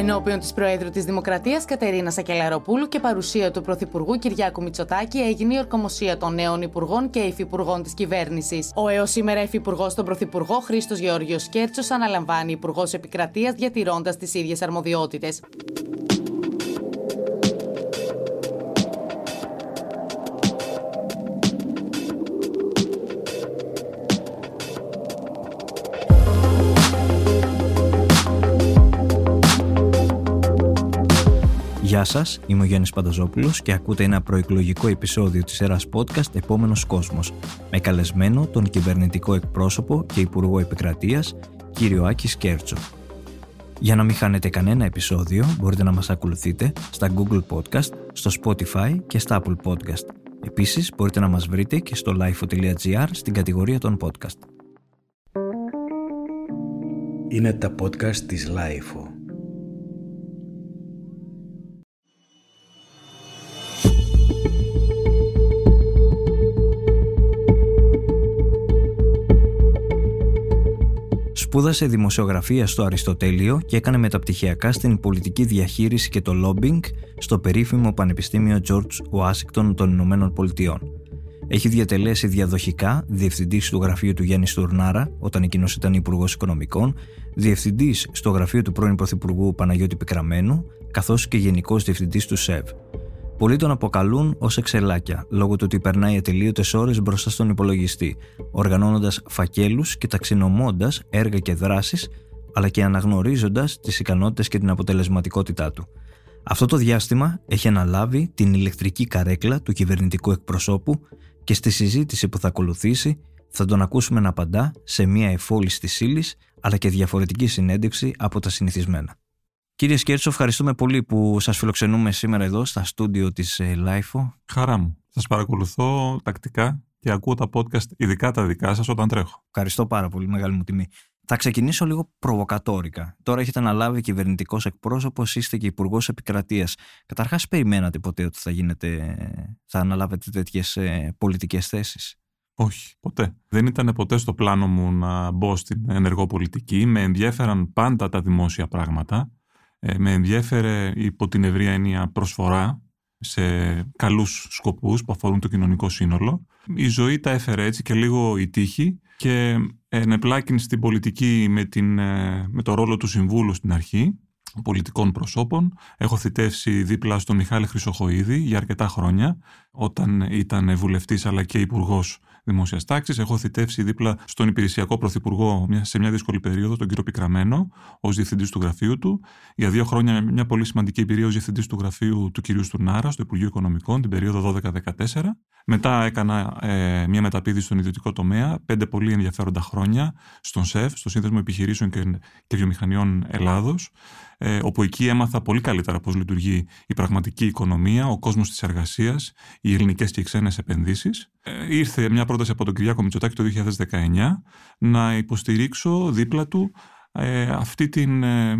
Ενώπιον της Προέδρου της Δημοκρατίας Κατερίνα Σακελαροπούλου και παρουσία του Πρωθυπουργού Κυριάκου Μητσοτάκη έγινε η ορκομοσία των νέων Υπουργών και Υφυπουργών της κυβέρνησης. Ο έως σήμερα Υφυπουργός των Πρωθυπουργό Χρήστος Γεώργιος Κέρτσος αναλαμβάνει Υπουργός Επικρατείας διατηρώντας τις ίδιες αρμοδιότητες. Γεια σας, είμαι ο Γιάννης Πανταζόπουλος και ακούτε ένα προεκλογικό επεισόδιο της ΕΡΑ Podcast Επόμενος Κόσμος, με καλεσμένο τον κυβερνητικό εκπρόσωπο και Υπουργό Επικρατείας, κύριο Άκη Κέρτσο. Για να μην χάνετε κανένα επεισόδιο, μπορείτε να μας ακολουθείτε στα Google Podcast, στο Spotify και στα Apple Podcast. Επίσης, μπορείτε να μας βρείτε και στο lifeo.gr στην κατηγορία των podcast. Είναι τα podcast της Lifeo. Σπούδασε δημοσιογραφία στο Αριστοτέλειο και έκανε μεταπτυχιακά στην πολιτική διαχείριση και το lobbying στο περίφημο Πανεπιστήμιο George Washington των Ηνωμένων Πολιτειών. Έχει διατελέσει διαδοχικά διευθυντής του γραφείου του Γιάννης Στουρνάρα, όταν εκείνος ήταν Υπουργός Οικονομικών, διευθυντής στο γραφείο του πρώην Πρωθυπουργού Παναγιώτη Πικραμένου, καθώς και γενικός διευθυντής του ΣΕΒ. Πολλοί τον αποκαλούν ως εξελάκια, λόγω του ότι περνάει ατελείωτες ώρες μπροστά στον υπολογιστή, οργανώνοντας φακέλους και ταξινομώντας έργα και δράσεις, αλλά και αναγνωρίζοντας τις ικανότητες και την αποτελεσματικότητά του. Αυτό το διάστημα έχει αναλάβει την ηλεκτρική καρέκλα του κυβερνητικού εκπροσώπου και στη συζήτηση που θα ακολουθήσει θα τον ακούσουμε να απαντά σε μια εφόλη της ύλης αλλά και διαφορετική συνέντευξη από τα συνηθισμένα. Κύριε Σκέρτσο, ευχαριστούμε πολύ που σας φιλοξενούμε σήμερα εδώ στα στούντιο της LIFO. Ε, Χαρά μου. Σας παρακολουθώ τακτικά και ακούω τα podcast, ειδικά τα δικά σας, όταν τρέχω. Ευχαριστώ πάρα πολύ, μεγάλη μου τιμή. Θα ξεκινήσω λίγο προβοκατόρικα. Τώρα έχετε αναλάβει κυβερνητικός εκπρόσωπος, είστε και υπουργός επικρατείας. Καταρχάς, περιμένατε ποτέ ότι θα, γίνετε, θα αναλάβετε τέτοιες πολιτικές θέσεις; Όχι, ποτέ. Δεν ήταν ποτέ στο πλάνο μου να μπω στην ενεργό πολιτική. Με ενδιαφέραν πάντα τα δημόσια πράγματα. Ε, με ενδιέφερε υπό την ευρία έννοια προσφορά σε καλούς σκοπούς που αφορούν το κοινωνικό σύνολο. Η ζωή τα έφερε έτσι και λίγο η τύχη και ενεπλάκην στην πολιτική με, την, ε, με το ρόλο του συμβούλου στην αρχή πολιτικών προσώπων. Έχω θητεύσει δίπλα στον Μιχάλη Χρυσοχοίδη για αρκετά χρόνια, όταν ήταν βουλευτής αλλά και υπουργός δημόσιας τάξης. Έχω θητεύσει δίπλα στον υπηρεσιακό πρωθυπουργό σε μια δύσκολη περίοδο, τον κύριο Πικραμένο, ως διευθυντής του γραφείου του. Για δύο χρόνια, μια πολύ σημαντική εμπειρία ως διευθυντής του γραφείου του κυρίου Στουρνάρα, στο Υπουργείο Οικονομικών, την περίοδο 12-14. Μετά έκανα ε, μια μεταπίδηση στον ιδιωτικό τομέα, πέντε πολύ ενδιαφέροντα χρόνια, στον ΣΕΦ, στο Σύνδεσμο Επιχειρήσεων και, και Βιομηχανιών Ελλάδος ε, όπου εκεί έμαθα πολύ καλύτερα πώς λειτουργεί η πραγματική οικονομία, ο κόσμος της εργασίας, οι ελληνικές και οι ξένες επενδύσεις. Ε, ήρθε μια πρόταση από τον Κυριάκο Μητσοτάκη το 2019 να υποστηρίξω δίπλα του ε, αυτή την, ε,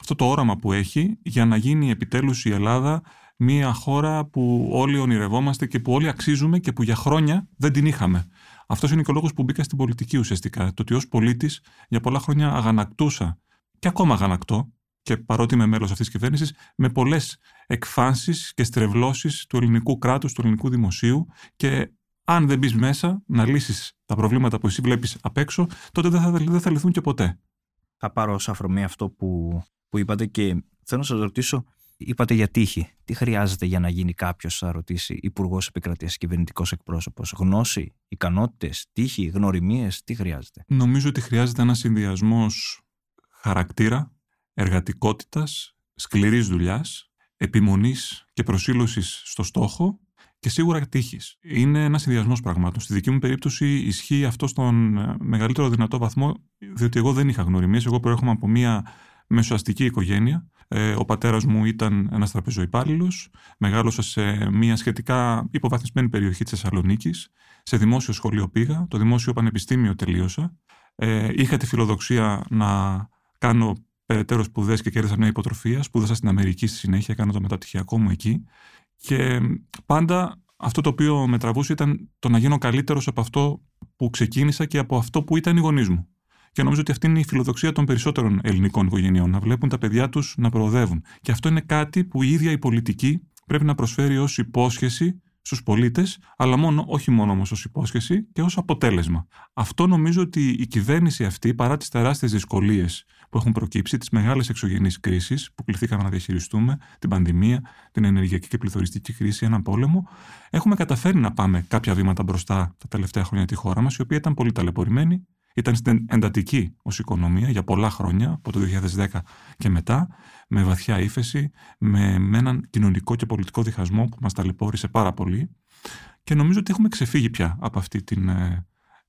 αυτό το όραμα που έχει για να γίνει επιτέλους η Ελλάδα μια χώρα που όλοι ονειρευόμαστε και που όλοι αξίζουμε και που για χρόνια δεν την είχαμε. Αυτός είναι και ο λόγος που μπήκα στην πολιτική ουσιαστικά. Το ότι ως πολίτης για πολλά χρόνια αγανακτούσα και ακόμα αγανακτώ και παρότι είμαι μέλος αυτής της κυβέρνησης, με πολλές εκφάνσεις και στρεβλώσεις του ελληνικού κράτους, του ελληνικού δημοσίου και αν δεν μπεις μέσα να λύσεις τα προβλήματα που εσύ βλέπεις απ' έξω, τότε δεν θα, δεν θα λυθούν και ποτέ. Θα πάρω ως αφορμή αυτό που, που είπατε και θέλω να σας ρωτήσω, είπατε για τύχη. Τι χρειάζεται για να γίνει κάποιος, θα ρωτήσει, υπουργός επικρατείας, κυβερνητικός εκπρόσωπος; Γνώση, ικανότητες, τύχη, γνωριμίες, τι χρειάζεται; Νομίζω ότι χρειάζεται ένα συνδυασμός χαρακτήρα, εργατικότητας, σκληρής δουλειάς, επιμονής και προσήλωσης στο στόχο και σίγουρα τύχης. Είναι ένας συνδυασμός πραγμάτων. Στη δική μου περίπτωση ισχύει αυτό στον ε, μεγαλύτερο δυνατό βαθμό, διότι εγώ δεν είχα γνωριμίες. Εγώ προέρχομαι από μια μεσοαστική οικογένεια. Ε, ο πατέρας μου ήταν ένας τραπεζοϊπάλληλος. Μεγάλωσα σε μια σχετικά υποβαθμισμένη περιοχή της Θεσσαλονίκης. Σε δημόσιο σχολείο πήγα. Το δημόσιο πανεπιστήμιο τελείωσα. Ε, είχα τη φιλοδοξία να κάνω περαιτέρω σπουδές και κέρδισα μια υποτροφία. Σπούδασα στην Αμερική στη συνέχεια, κάνω το μεταπτυχιακό μου εκεί. Και πάντα αυτό το οποίο με τραβούσε ήταν το να γίνω καλύτερος από αυτό που ξεκίνησα και από αυτό που ήταν οι γονείς μου. Και νομίζω ότι αυτή είναι η φιλοδοξία των περισσότερων ελληνικών οικογενειών, να βλέπουν τα παιδιά τους να προοδεύουν. Και αυτό είναι κάτι που η ίδια η πολιτική πρέπει να προσφέρει ως υπόσχεση στους πολίτες, αλλά μόνο, όχι μόνο όμως ως υπόσχεση και ως αποτέλεσμα. Αυτό νομίζω ότι η κυβέρνηση αυτή, παρά τις τεράστιες δυσκολίες που έχουν προκύψει, τις μεγάλες εξωγενείς κρίσεις που κληθήκαμε να διαχειριστούμε, την πανδημία, την ενεργειακή και πληθωριστική κρίση, έναν πόλεμο, έχουμε καταφέρει να πάμε κάποια βήματα μπροστά τα τελευταία χρόνια τη χώρα μας, η οποία ήταν πολύ ταλαιπωρημένη, ήταν στην εντατική ως οικονομία για πολλά χρόνια, από το 2010 και μετά, με βαθιά ύφεση, με, με έναν κοινωνικό και πολιτικό διχασμό που μας ταλαιπώρησε πάρα πολύ. Και νομίζω ότι έχουμε ξεφύγει πια από αυτή την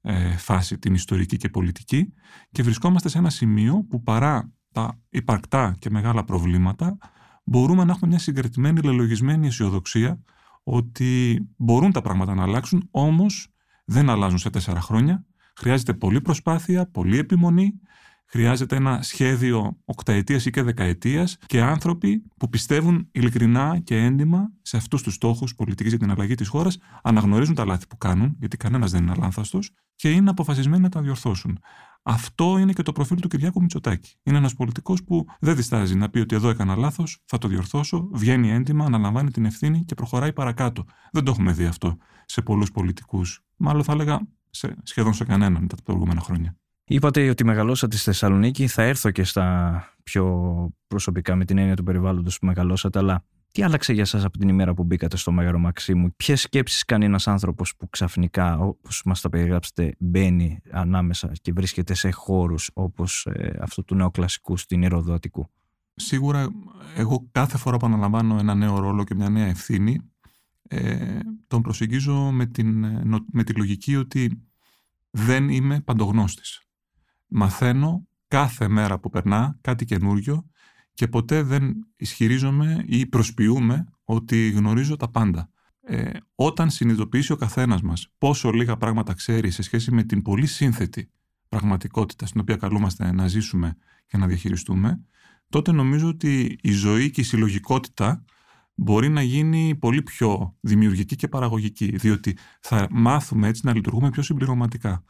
ε, ε, φάση, την ιστορική και πολιτική, και βρισκόμαστε σε ένα σημείο που παρά τα υπαρκτά και μεγάλα προβλήματα, μπορούμε να έχουμε μια συγκρατημένη, λελογισμένη αισιοδοξία ότι μπορούν τα πράγματα να αλλάξουν, όμως δεν αλλάζουν σε τέσσερα χρόνια. Χρειάζεται πολλή προσπάθεια, πολλή επιμονή, χρειάζεται ένα σχέδιο οκταετίας ή και δεκαετίας και άνθρωποι που πιστεύουν ειλικρινά και έντιμα σε αυτούς τους στόχους πολιτικής για την αλλαγή της χώρας, αναγνωρίζουν τα λάθη που κάνουν, γιατί κανένας δεν είναι αλάνθαστος, και είναι αποφασισμένοι να τα διορθώσουν. Αυτό είναι και το προφίλ του Κυριάκου Μητσοτάκη. Είναι ένας πολιτικός που δεν διστάζει να πει ότι εδώ έκανα λάθος, θα το διορθώσω, βγαίνει έντιμα, αναλαμβάνει την ευθύνη και προχωράει παρακάτω. Δεν το έχουμε δει αυτό σε πολλούς πολιτικούς. Μάλλον θα έλεγα σε, σχεδόν σε κανέναν τα προηγούμενα χρόνια. Είπατε ότι μεγαλώσατε στη Θεσσαλονίκη. Θα έρθω και στα πιο προσωπικά με την έννοια του περιβάλλοντος που μεγαλώσατε, αλλά τι άλλαξε για σας από την ημέρα που μπήκατε στο Μέγαρο Μαξίμου, ποιες σκέψεις κάνει ένας άνθρωπος που ξαφνικά, όπως μας τα περιγράψετε, μπαίνει ανάμεσα και βρίσκεται σε χώρους όπως ε, αυτού του νεοκλασικού στην Ηροδοτικού. Σίγουρα, εγώ κάθε φορά που αναλαμβάνω ένα νέο ρόλο και μια νέα ευθύνη, ε, τον προσεγγίζω με, την, ε, με τη λογική ότι δεν είμαι παντογνώστης. Μαθαίνω κάθε μέρα που περνά κάτι καινούριο και ποτέ δεν ισχυρίζομαι ή προσποιούμε ότι γνωρίζω τα πάντα. Ε, όταν συνειδητοποιήσει ο καθένας μας πόσο λίγα πράγματα ξέρει σε σχέση με την πολύ σύνθετη πραγματικότητα στην οποία καλούμαστε να ζήσουμε και να διαχειριστούμε, τότε νομίζω ότι η ζωή και η συλλογικότητα μπορεί να γίνει πολύ πιο δημιουργική και παραγωγική, διότι θα μάθουμε έτσι να λειτουργούμε πιο συμπληρωματικά.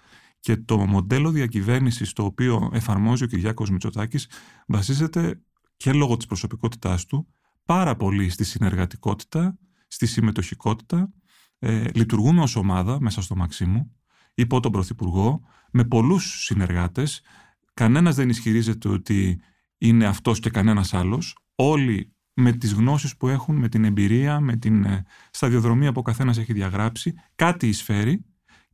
Και το μοντέλο διακυβέρνησης το οποίο εφαρμόζει ο Κυριάκος Μητσοτάκης βασίζεται και λόγω της προσωπικότητάς του πάρα πολύ στη συνεργατικότητα, στη συμμετοχικότητα. Ε, λειτουργούμε ως ομάδα μέσα στο Μαξίμου, υπό τον Πρωθυπουργό, με πολλούς συνεργάτες. Κανένας δεν ισχυρίζεται ότι είναι αυτός και κανένας άλλος. Όλοι με τις γνώσεις που έχουν, με την εμπειρία, με την ε, σταδιοδρομία που ο καθένας έχει διαγράψει, κάτι εισφέρει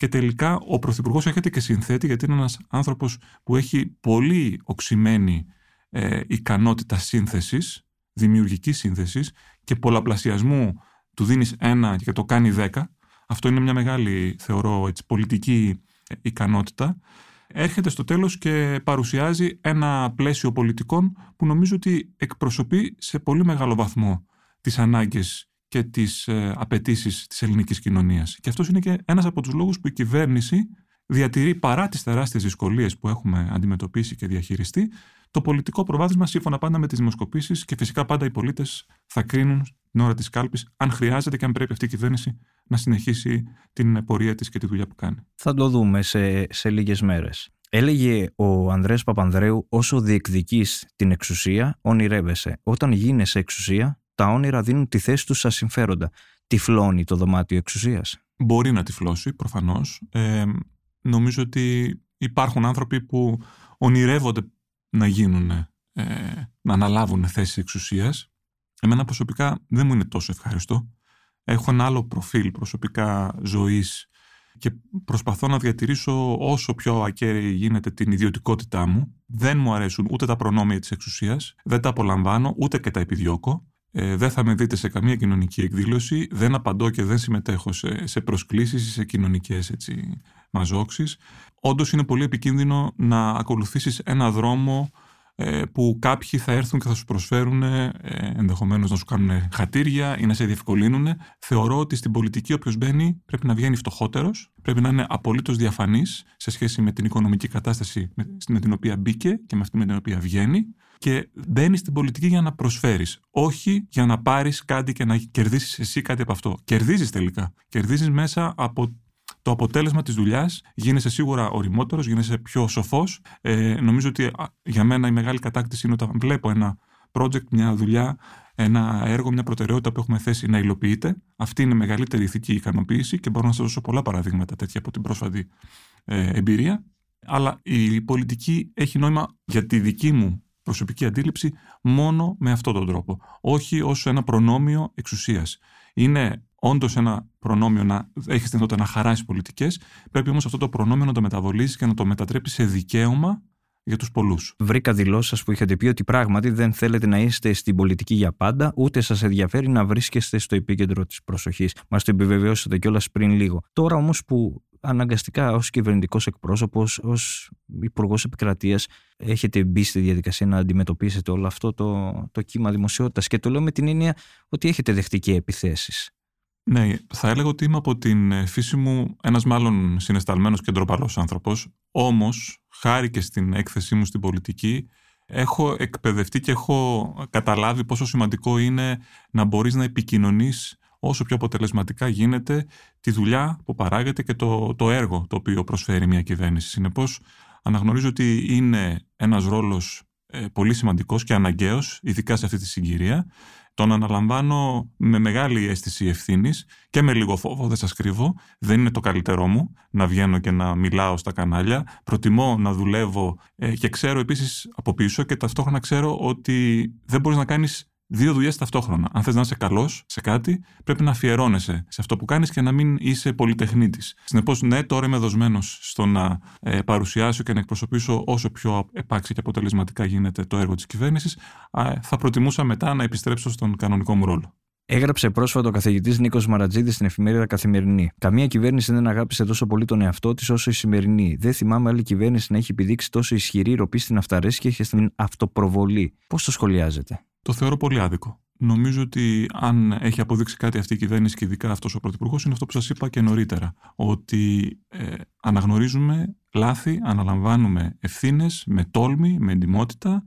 και τελικά ο Πρωθυπουργός έρχεται και συνθέτει γιατί είναι ένας άνθρωπος που έχει πολύ οξυμένη ε, ικανότητα σύνθεσης, δημιουργικής σύνθεσης και πολλαπλασιασμού του δίνεις ένα και το κάνει δέκα. Αυτό είναι μια μεγάλη, θεωρώ, έτσι, πολιτική ε, ικανότητα έρχεται στο τέλος και παρουσιάζει ένα πλαίσιο πολιτικών που νομίζω ότι εκπροσωπεί σε πολύ μεγάλο βαθμό τις ανάγκες και τις ε, απαιτήσεις της ελληνικής κοινωνίας. Και αυτός είναι και ένας από τους λόγους που η κυβέρνηση διατηρεί παρά τις τεράστιες δυσκολίες που έχουμε αντιμετωπίσει και διαχειριστεί το πολιτικό προβάδισμα σύμφωνα πάντα με τις δημοσκοπήσεις και φυσικά πάντα οι πολίτες θα κρίνουν την ώρα της κάλπης αν χρειάζεται και αν πρέπει αυτή η κυβέρνηση να συνεχίσει την πορεία της και τη δουλειά που κάνει. Θα το δούμε σε, σε λίγες μέρες. Έλεγε ο Ανδρέας Παπανδρέου όσο διεκδικείς την εξουσία ονειρεύεσαι. Όταν γίνεσαι εξουσία τα όνειρα δίνουν τη θέση τους στα συμφέροντα. Τυφλώνει το δωμάτιο εξουσίας. Μπορεί να τυφλώσει προφανώς. Ε, νομίζω ότι υπάρχουν άνθρωποι που ονειρεύονται να γίνουν, ε, να αναλάβουν θέσεις εξουσίας. Εμένα προσωπικά δεν μου είναι τόσο ευχάριστο. Έχω ένα άλλο προφίλ προσωπικά ζωής και προσπαθώ να διατηρήσω όσο πιο ακέραιη γίνεται την ιδιωτικότητά μου. Δεν μου αρέσουν ούτε τα προνόμια της εξουσίας, δεν τα απολαμβάνω, ούτε και τα επιδιώκω. Ε, δεν θα με δείτε σε καμία κοινωνική εκδήλωση, δεν απαντώ και δεν συμμετέχω σε, σε προσκλήσεις ή σε κοινωνικές έτσι, μαζόξεις. Όντως είναι πολύ επικίνδυνο να ακολουθήσεις ένα δρόμο ε, που κάποιοι θα έρθουν και θα σου προσφέρουν ε, ενδεχομένως να σου κάνουν χατήρια ή να σε διευκολύνουν. Θεωρώ ότι στην πολιτική όποιος μπαίνει πρέπει να βγαίνει φτωχότερος, πρέπει να είναι απολύτως διαφανής σε σχέση με την οικονομική κατάσταση με την οποία μπήκε και με αυτή με την οποία βγαίνει και μπαίνει στην πολιτική για να προσφέρεις. Όχι για να πάρεις κάτι και να κερδίσεις εσύ κάτι από αυτό. Κερδίζεις τελικά. Κερδίζεις μέσα από το αποτέλεσμα της δουλειάς γίνεσαι σίγουρα οριμότερος, γίνεσαι πιο σοφός. Ε, νομίζω ότι για μένα η μεγάλη κατάκτηση είναι όταν βλέπω ένα project, μια δουλειά, ένα έργο, μια προτεραιότητα που έχουμε θέσει να υλοποιείται. Αυτή είναι η μεγαλύτερη ηθική ικανοποίηση και μπορώ να σας δώσω πολλά παραδείγματα τέτοια από την πρόσφατη ε, εμπειρία. Αλλά η πολιτική έχει νόημα για τη δική μου προσωπική αντίληψη μόνο με αυτόν τον τρόπο. Όχι ως ένα προνόμιο εξουσίας. Είναι όντως ένα προνόμιο να έχεις δυνατότητα να χαράσεις πολιτικές, πρέπει όμως αυτό το προνόμιο να το μεταβολήσεις και να το μετατρέπεις σε δικαίωμα για τους πολλούς. Βρήκα δηλώσεις που είχατε πει ότι πράγματι δεν θέλετε να είστε στην πολιτική για πάντα, ούτε σας ενδιαφέρει να βρίσκεστε στο επίκεντρο της προσοχής. Μας το επιβεβαιώσατε κιόλας πριν λίγο. Τώρα όμως που αναγκαστικά ως κυβερνητικός εκπρόσωπος, ως υπουργός επικρατείας, έχετε μπει στη διαδικασία να αντιμετωπίσετε όλο αυτό το, το κύμα δημοσιότητας. Και το λέω με την έννοια ότι έχετε δεχτεί και επιθέσεις. Ναι, θα έλεγα ότι είμαι από την φύση μου ένας μάλλον συναισθαλμένος και ντροπαλό άνθρωπος. Όμως, χάρη και στην έκθεσή μου στην πολιτική, έχω εκπαιδευτεί και έχω καταλάβει πόσο σημαντικό είναι να μπορείς να επικοινωνείς όσο πιο αποτελεσματικά γίνεται τη δουλειά που παράγεται και το, το έργο το οποίο προσφέρει μια κυβέρνηση. Συνεπώς, αναγνωρίζω ότι είναι ένας ρόλος ε, πολύ σημαντικός και αναγκαίος, ειδικά σε αυτή τη συγκυρία. Τον αναλαμβάνω με μεγάλη αίσθηση ευθύνης και με λίγο φόβο, δεν σας κρύβω. Δεν είναι το καλύτερό μου να βγαίνω και να μιλάω στα κανάλια. Προτιμώ να δουλεύω ε, και ξέρω επίσης από πίσω και ταυτόχρονα ξέρω ότι δεν μπορείς να κάνεις δύο δουλειές ταυτόχρονα. Αν θες να είσαι καλός σε κάτι, πρέπει να αφιερώνεσαι σε αυτό που κάνεις και να μην είσαι πολυτεχνίτης. Συνεπώς, ναι, τώρα είμαι δοσμένος στο να ε, παρουσιάσω και να εκπροσωπήσω όσο πιο επάξια και αποτελεσματικά γίνεται το έργο της κυβέρνησης. Θα προτιμούσα μετά να επιστρέψω στον κανονικό μου ρόλο. Έγραψε πρόσφατα ο καθηγητής Νίκος Μαρατζίδης στην εφημερίδα Καθημερινή. Καμία κυβέρνηση δεν αγάπησε τόσο πολύ τον εαυτό της όσο η σημερινή. Δεν θυμάμαι άλλη κυβέρνηση να έχει επιδείξει τόσο ισχυρή ροπή στην αυταρέσκεια και στην αυτοπροβολή. Πώς το σχολιάζετε; Το θεωρώ πολύ άδικο. Νομίζω ότι αν έχει αποδείξει κάτι αυτή η κυβέρνηση και ειδικά αυτός ο πρωθυπουργός, είναι αυτό που σας είπα και νωρίτερα. Ότι ε, αναγνωρίζουμε λάθη, αναλαμβάνουμε ευθύνες με τόλμη, με εντυμότητα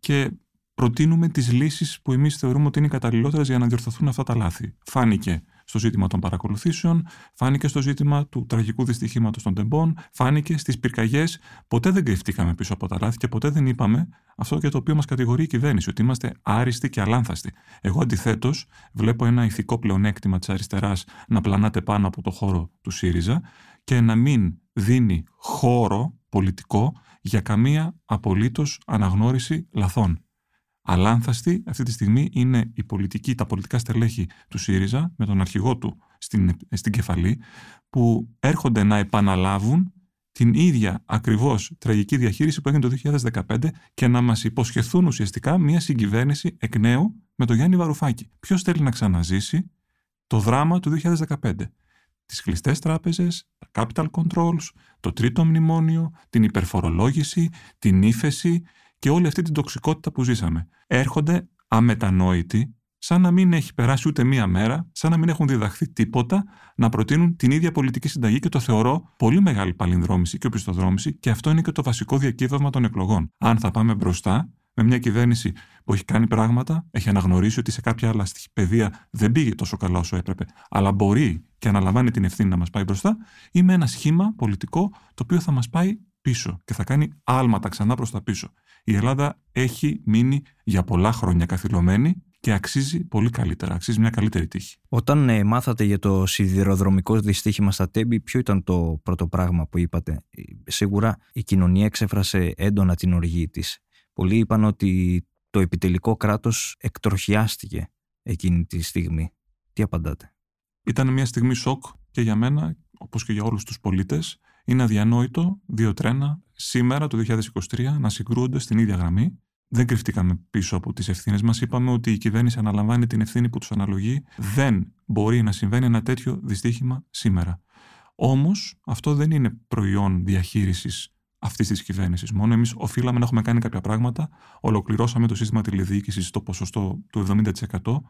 και προτείνουμε τις λύσεις που εμείς θεωρούμε ότι είναι οι καταλληλότερες για να διορθωθούν αυτά τα λάθη. Φάνηκε στο ζήτημα των παρακολουθήσεων, φάνηκε στο ζήτημα του τραγικού δυστυχήματος των τεμπών, φάνηκε στις πυρκαγιές. Ποτέ δεν κρυφτήκαμε πίσω από τα λάθη και ποτέ δεν είπαμε αυτό για το οποίο μας κατηγορεί η κυβέρνηση, ότι είμαστε άριστοι και αλάνθαστοι. Εγώ αντιθέτως βλέπω ένα ηθικό πλεονέκτημα της αριστεράς να πλανάται πάνω από το χώρο του ΣΥΡΙΖΑ και να μην δίνει χώρο πολιτικό για καμία απολύτως αναγνώριση λαθών αλάνθαστη αυτή τη στιγμή είναι η πολιτική, τα πολιτικά στελέχη του ΣΥΡΙΖΑ με τον αρχηγό του στην, στην κεφαλή που έρχονται να επαναλάβουν την ίδια ακριβώς τραγική διαχείριση που έγινε το 2015 και να μας υποσχεθούν ουσιαστικά μια συγκυβέρνηση εκ νέου με τον Γιάννη Βαρουφάκη. Ποιος θέλει να ξαναζήσει το δράμα του 2015 τις κλειστές τράπεζες, τα capital controls, το τρίτο μνημόνιο, την υπερφορολόγηση, την ύφεση, και όλη αυτή την τοξικότητα που ζήσαμε. Έρχονται αμετανόητοι, σαν να μην έχει περάσει ούτε μία μέρα, σαν να μην έχουν διδαχθεί τίποτα, να προτείνουν την ίδια πολιτική συνταγή και το θεωρώ πολύ μεγάλη παλινδρόμηση και οπισθοδρόμηση και αυτό είναι και το βασικό διακύβευμα των εκλογών. Αν θα πάμε μπροστά με μια κυβέρνηση που έχει κάνει πράγματα, έχει αναγνωρίσει ότι σε κάποια άλλα παιδεία δεν πήγε τόσο καλά όσο έπρεπε, αλλά μπορεί και αναλαμβάνει την ευθύνη να μας πάει μπροστά, ή με ένα σχήμα πολιτικό το οποίο θα μας πάει πίσω και θα κάνει άλματα ξανά προς τα πίσω. Η Ελλάδα έχει μείνει για πολλά χρόνια καθυλωμένη και αξίζει πολύ καλύτερα, αξίζει μια καλύτερη τύχη. Όταν ε, μάθατε για το σιδηροδρομικό δυστύχημα στα Τέμπη, ποιο ήταν το πρώτο πράγμα που είπατε; Ε, σίγουρα η κοινωνία εξέφρασε έντονα την οργή της. Πολλοί είπαν ότι το επιτελικό κράτος εκτροχιάστηκε εκείνη τη στιγμή. Τι απαντάτε; Ήταν μια στιγμή σοκ και για μένα, όπως και για όλους τους πολίτες, είναι αδιανόητο δύο τρένα σήμερα, το 2023, να συγκρούονται στην ίδια γραμμή. Δεν κρυφτήκαμε πίσω από τις ευθύνες μας. Είπαμε ότι η κυβέρνηση αναλαμβάνει την ευθύνη που τους αναλογεί. Δεν μπορεί να συμβαίνει ένα τέτοιο δυστύχημα σήμερα. Όμως, αυτό δεν είναι προϊόν διαχείρισης αυτής της κυβέρνησης. Μόνο εμείς οφείλαμε να έχουμε κάνει κάποια πράγματα. Ολοκληρώσαμε το σύστημα τηλεδιοίκησης στο ποσοστό του 70%.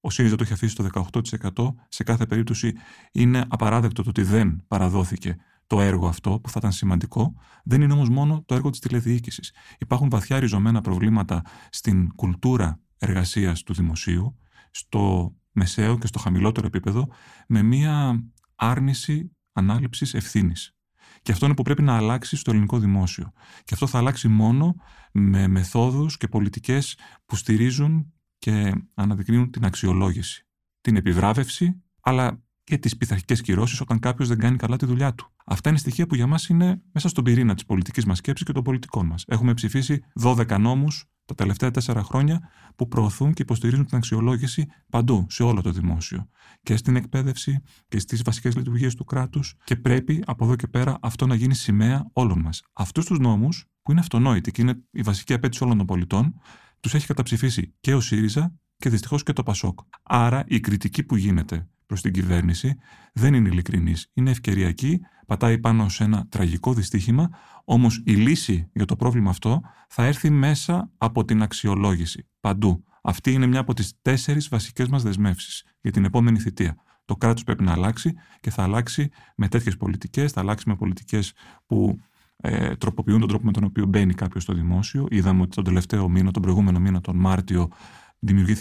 Ο ΣΥΡΙΖΑ το έχει αφήσει στο 18%. Σε κάθε περίπτωση είναι απαράδεκτο το ότι δεν παραδόθηκε το έργο αυτό, που θα ήταν σημαντικό, δεν είναι όμως μόνο το έργο της τηλεδιοίκησης. Υπάρχουν βαθιά ριζωμένα προβλήματα στην κουλτούρα εργασίας του δημοσίου, στο μεσαίο και στο χαμηλότερο επίπεδο, με μία άρνηση ανάληψης ευθύνης. Και αυτό είναι που πρέπει να αλλάξει στο ελληνικό δημόσιο. Και αυτό θα αλλάξει μόνο με μεθόδους και πολιτικές που στηρίζουν και αναδεικνύουν την αξιολόγηση, την επιβράβευση, αλλά και τις πειθαρχικές κυρώσεις όταν κάποιος δεν κάνει καλά τη δουλειά του. Αυτά είναι στοιχεία που για μας είναι μέσα στον πυρήνα της πολιτικής μας σκέψης και των πολιτικών μας. Έχουμε ψηφίσει 12 νόμους τα τελευταία τέσσερα χρόνια που προωθούν και υποστηρίζουν την αξιολόγηση παντού, σε όλο το δημόσιο. Και στην εκπαίδευση και στις βασικές λειτουργίες του κράτους. Και πρέπει από εδώ και πέρα αυτό να γίνει σημαία όλων μας. Αυτούς τους νόμους, που είναι αυτονόητοι και είναι η βασική απέτηση όλων των πολιτών, τους έχει καταψηφίσει και ο ΣΥΡΙΖΑ και δυστυχώς και το ΠΑΣΟΚ. Άρα η κριτική που γίνεται προς την κυβέρνηση δεν είναι ειλικρινής. Είναι ευκαιριακή, πατάει πάνω σε ένα τραγικό δυστύχημα, όμως η λύση για το πρόβλημα αυτό θα έρθει μέσα από την αξιολόγηση. Παντού. Αυτή είναι μια από τις τέσσερις βασικές μας δεσμεύσεις για την επόμενη θητεία. Το κράτος πρέπει να αλλάξει και θα αλλάξει με τέτοιες πολιτικές, θα αλλάξει με πολιτικές που ε, τροποποιούν τον τρόπο με τον οποίο μπαίνει κάποιος στο δημόσιο. Είδαμε ότι τον τελευταίο μήνα, τον προηγούμενο μήνα, τον Μάρτιο, δημιουργήθηκαν,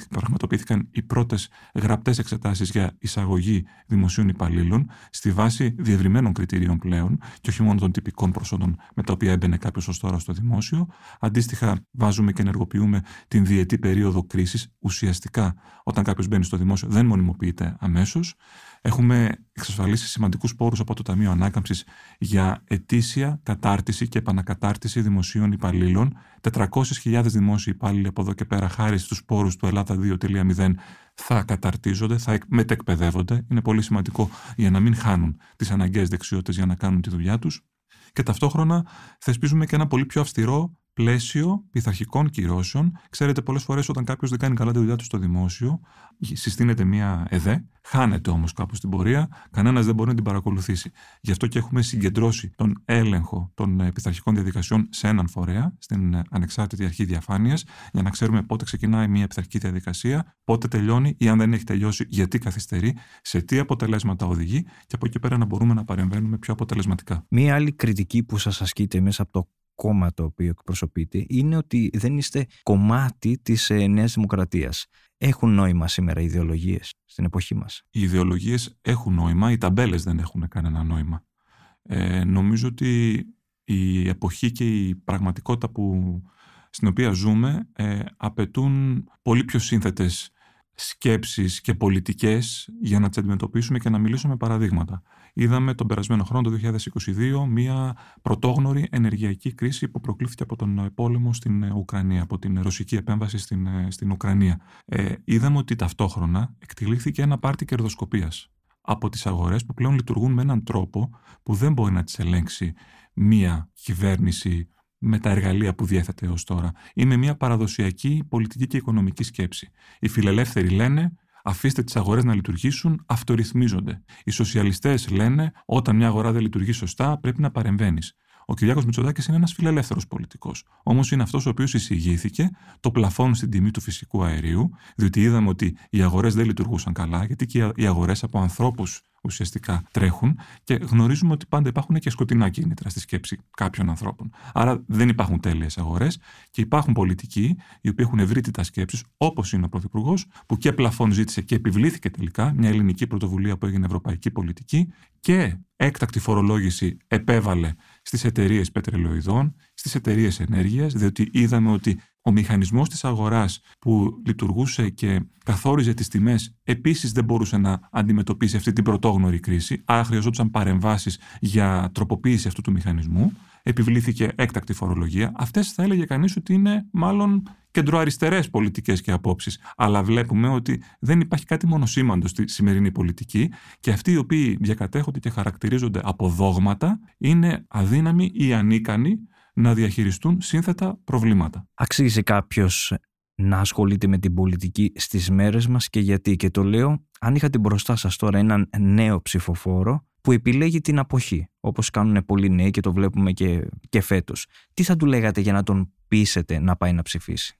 πραγματοποιήθηκαν οι πρώτες γραπτές εξετάσεις για εισαγωγή δημοσίων υπαλλήλων στη βάση διευρυμένων κριτηρίων πλέον και όχι μόνο των τυπικών προσόντων με τα οποία έμπαινε κάποιος ως τώρα στο δημόσιο. Αντίστοιχα, βάζουμε και ενεργοποιούμε την διετή περίοδο κρίσης. Ουσιαστικά, όταν κάποιος μπαίνει στο δημόσιο, δεν μονιμοποιείται αμέσως. Έχουμε εξασφαλίσει σημαντικούς πόρους από το Ταμείο Ανάκαμψης για ετήσια κατάρτιση και επανακατάρτιση δημοσίων υπαλλήλων. 400.000 δημόσιοι υπάλληλοι από εδώ και πέρα, χάρη στους πόρους του Ελλάδα 2.0, θα καταρτίζονται, θα μετεκπαιδεύονται. Είναι πολύ σημαντικό για να μην χάνουν τις αναγκαίες δεξιότητες για να κάνουν τη δουλειά τους. Και ταυτόχρονα θεσπίζουμε και ένα πολύ πιο αυστηρό πλαίσιο πειθαρχικών κυρώσεων. Ξέρετε, πολλές φορές όταν κάποιος δεν κάνει καλά τη δουλειά του στο δημόσιο, συστήνεται μια ΕΔΕ, χάνεται όμως κάπου στην πορεία, κανένας δεν μπορεί να την παρακολουθήσει. Γι' αυτό και έχουμε συγκεντρώσει τον έλεγχο των ε, πειθαρχικών διαδικασιών σε έναν φορέα, στην ε, ανεξάρτητη αρχή διαφάνειας, για να ξέρουμε πότε ξεκινάει μια πειθαρχική διαδικασία, πότε τελειώνει ή αν δεν έχει τελειώσει, γιατί καθυστερεί, σε τι αποτελέσματα οδηγεί και από εκεί πέρα να μπορούμε να παρεμβαίνουμε πιο αποτελεσματικά. Μία άλλη κριτική που σας ασκείται μέσα από το κόμμα το οποίο εκπροσωπείτε είναι ότι δεν είστε κομμάτι της ε, Νέας Δημοκρατίας. Έχουν νόημα σήμερα οι ιδεολογίες στην εποχή μας; Οι ιδεολογίες έχουν νόημα, οι ταμπέλες δεν έχουν κανένα νόημα. Ε, νομίζω ότι η εποχή και η πραγματικότητα που, στην οποία ζούμε ε, απαιτούν πολύ πιο σύνθετες σκέψεις και πολιτικές για να τις αντιμετωπίσουμε και να μιλήσουμε παραδείγματα. Είδαμε τον περασμένο χρόνο, το 2022, μια πρωτόγνωρη ενεργειακή κρίση που προκλήθηκε από τον πόλεμο στην Ουκρανία, από την ρωσική επέμβαση στην, στην Ουκρανία. Ε, είδαμε ότι ταυτόχρονα εκτελήθηκε ένα πάρτι κερδοσκοπίας από τις αγορές που πλέον λειτουργούν με έναν τρόπο που δεν μπορεί να τις ελέγξει μία κυβέρνηση με τα εργαλεία που διέθετε έως τώρα. Είναι μια παραδοσιακή πολιτική και οικονομική σκέψη. Οι φιλελεύθεροι λένε αφήστε τις αγορές να λειτουργήσουν, αυτορυθμίζονται. Οι σοσιαλιστές λένε όταν μια αγορά δεν λειτουργεί σωστά πρέπει να παρεμβαίνεις. Ο Κυριάκος Μητσοτάκης είναι ένας φιλελεύθερος πολιτικός. Όμως είναι αυτός ο οποίος εισηγήθηκε το πλαφόν στην τιμή του φυσικού αερίου, διότι είδαμε ότι οι αγορές δεν λειτουργούσαν καλά, γιατί και οι αγορές από ανθρώπους ουσιαστικά τρέχουν και γνωρίζουμε ότι πάντα υπάρχουν και σκοτεινά κίνητρα στη σκέψη κάποιων ανθρώπων. Άρα δεν υπάρχουν τέλειες αγορές και υπάρχουν πολιτικοί οι οποίοι έχουν ευρύτητα σκέψεις, όπως είναι ο Πρωθυπουργός, που και πλαφόν ζήτησε και επιβλήθηκε τελικά μια ελληνική πρωτοβουλία που έγινε ευρωπαϊκή πολιτική και έκτακτη φορολόγηση επέβαλε στις εταιρείες πετρελαιοειδών, στις εταιρείες ενέργειας, διότι είδαμε ότι ο μηχανισμός της αγοράς που λειτουργούσε και καθόριζε τις τιμές επίσης δεν μπορούσε να αντιμετωπίσει αυτή την πρωτόγνωρη κρίση. Άρα χρειαζόταν παρεμβάσεις για τροποποίηση αυτού του μηχανισμού. Επιβλήθηκε έκτακτη φορολογία. Αυτές θα έλεγε κανείς ότι είναι μάλλον κεντροαριστερές πολιτικές και απόψεις. Αλλά βλέπουμε ότι δεν υπάρχει κάτι μονοσήμαντο στη σημερινή πολιτική και αυτοί οι οποίοι διακατέχονται και χαρακτηρίζονται από δόγματα είναι αδύναμοι ή ανίκανοι να διαχειριστούν σύνθετα προβλήματα. Αξίζει κάποιος να ασχολείται με την πολιτική στις μέρες μας και γιατί; Και το λέω, αν είχατε μπροστά σας τώρα έναν νέο ψηφοφόρο που επιλέγει την αποχή, όπως κάνουν πολλοί νέοι και το βλέπουμε και, και φέτος, τι θα του λέγατε για να τον πείσετε να πάει να ψηφίσει;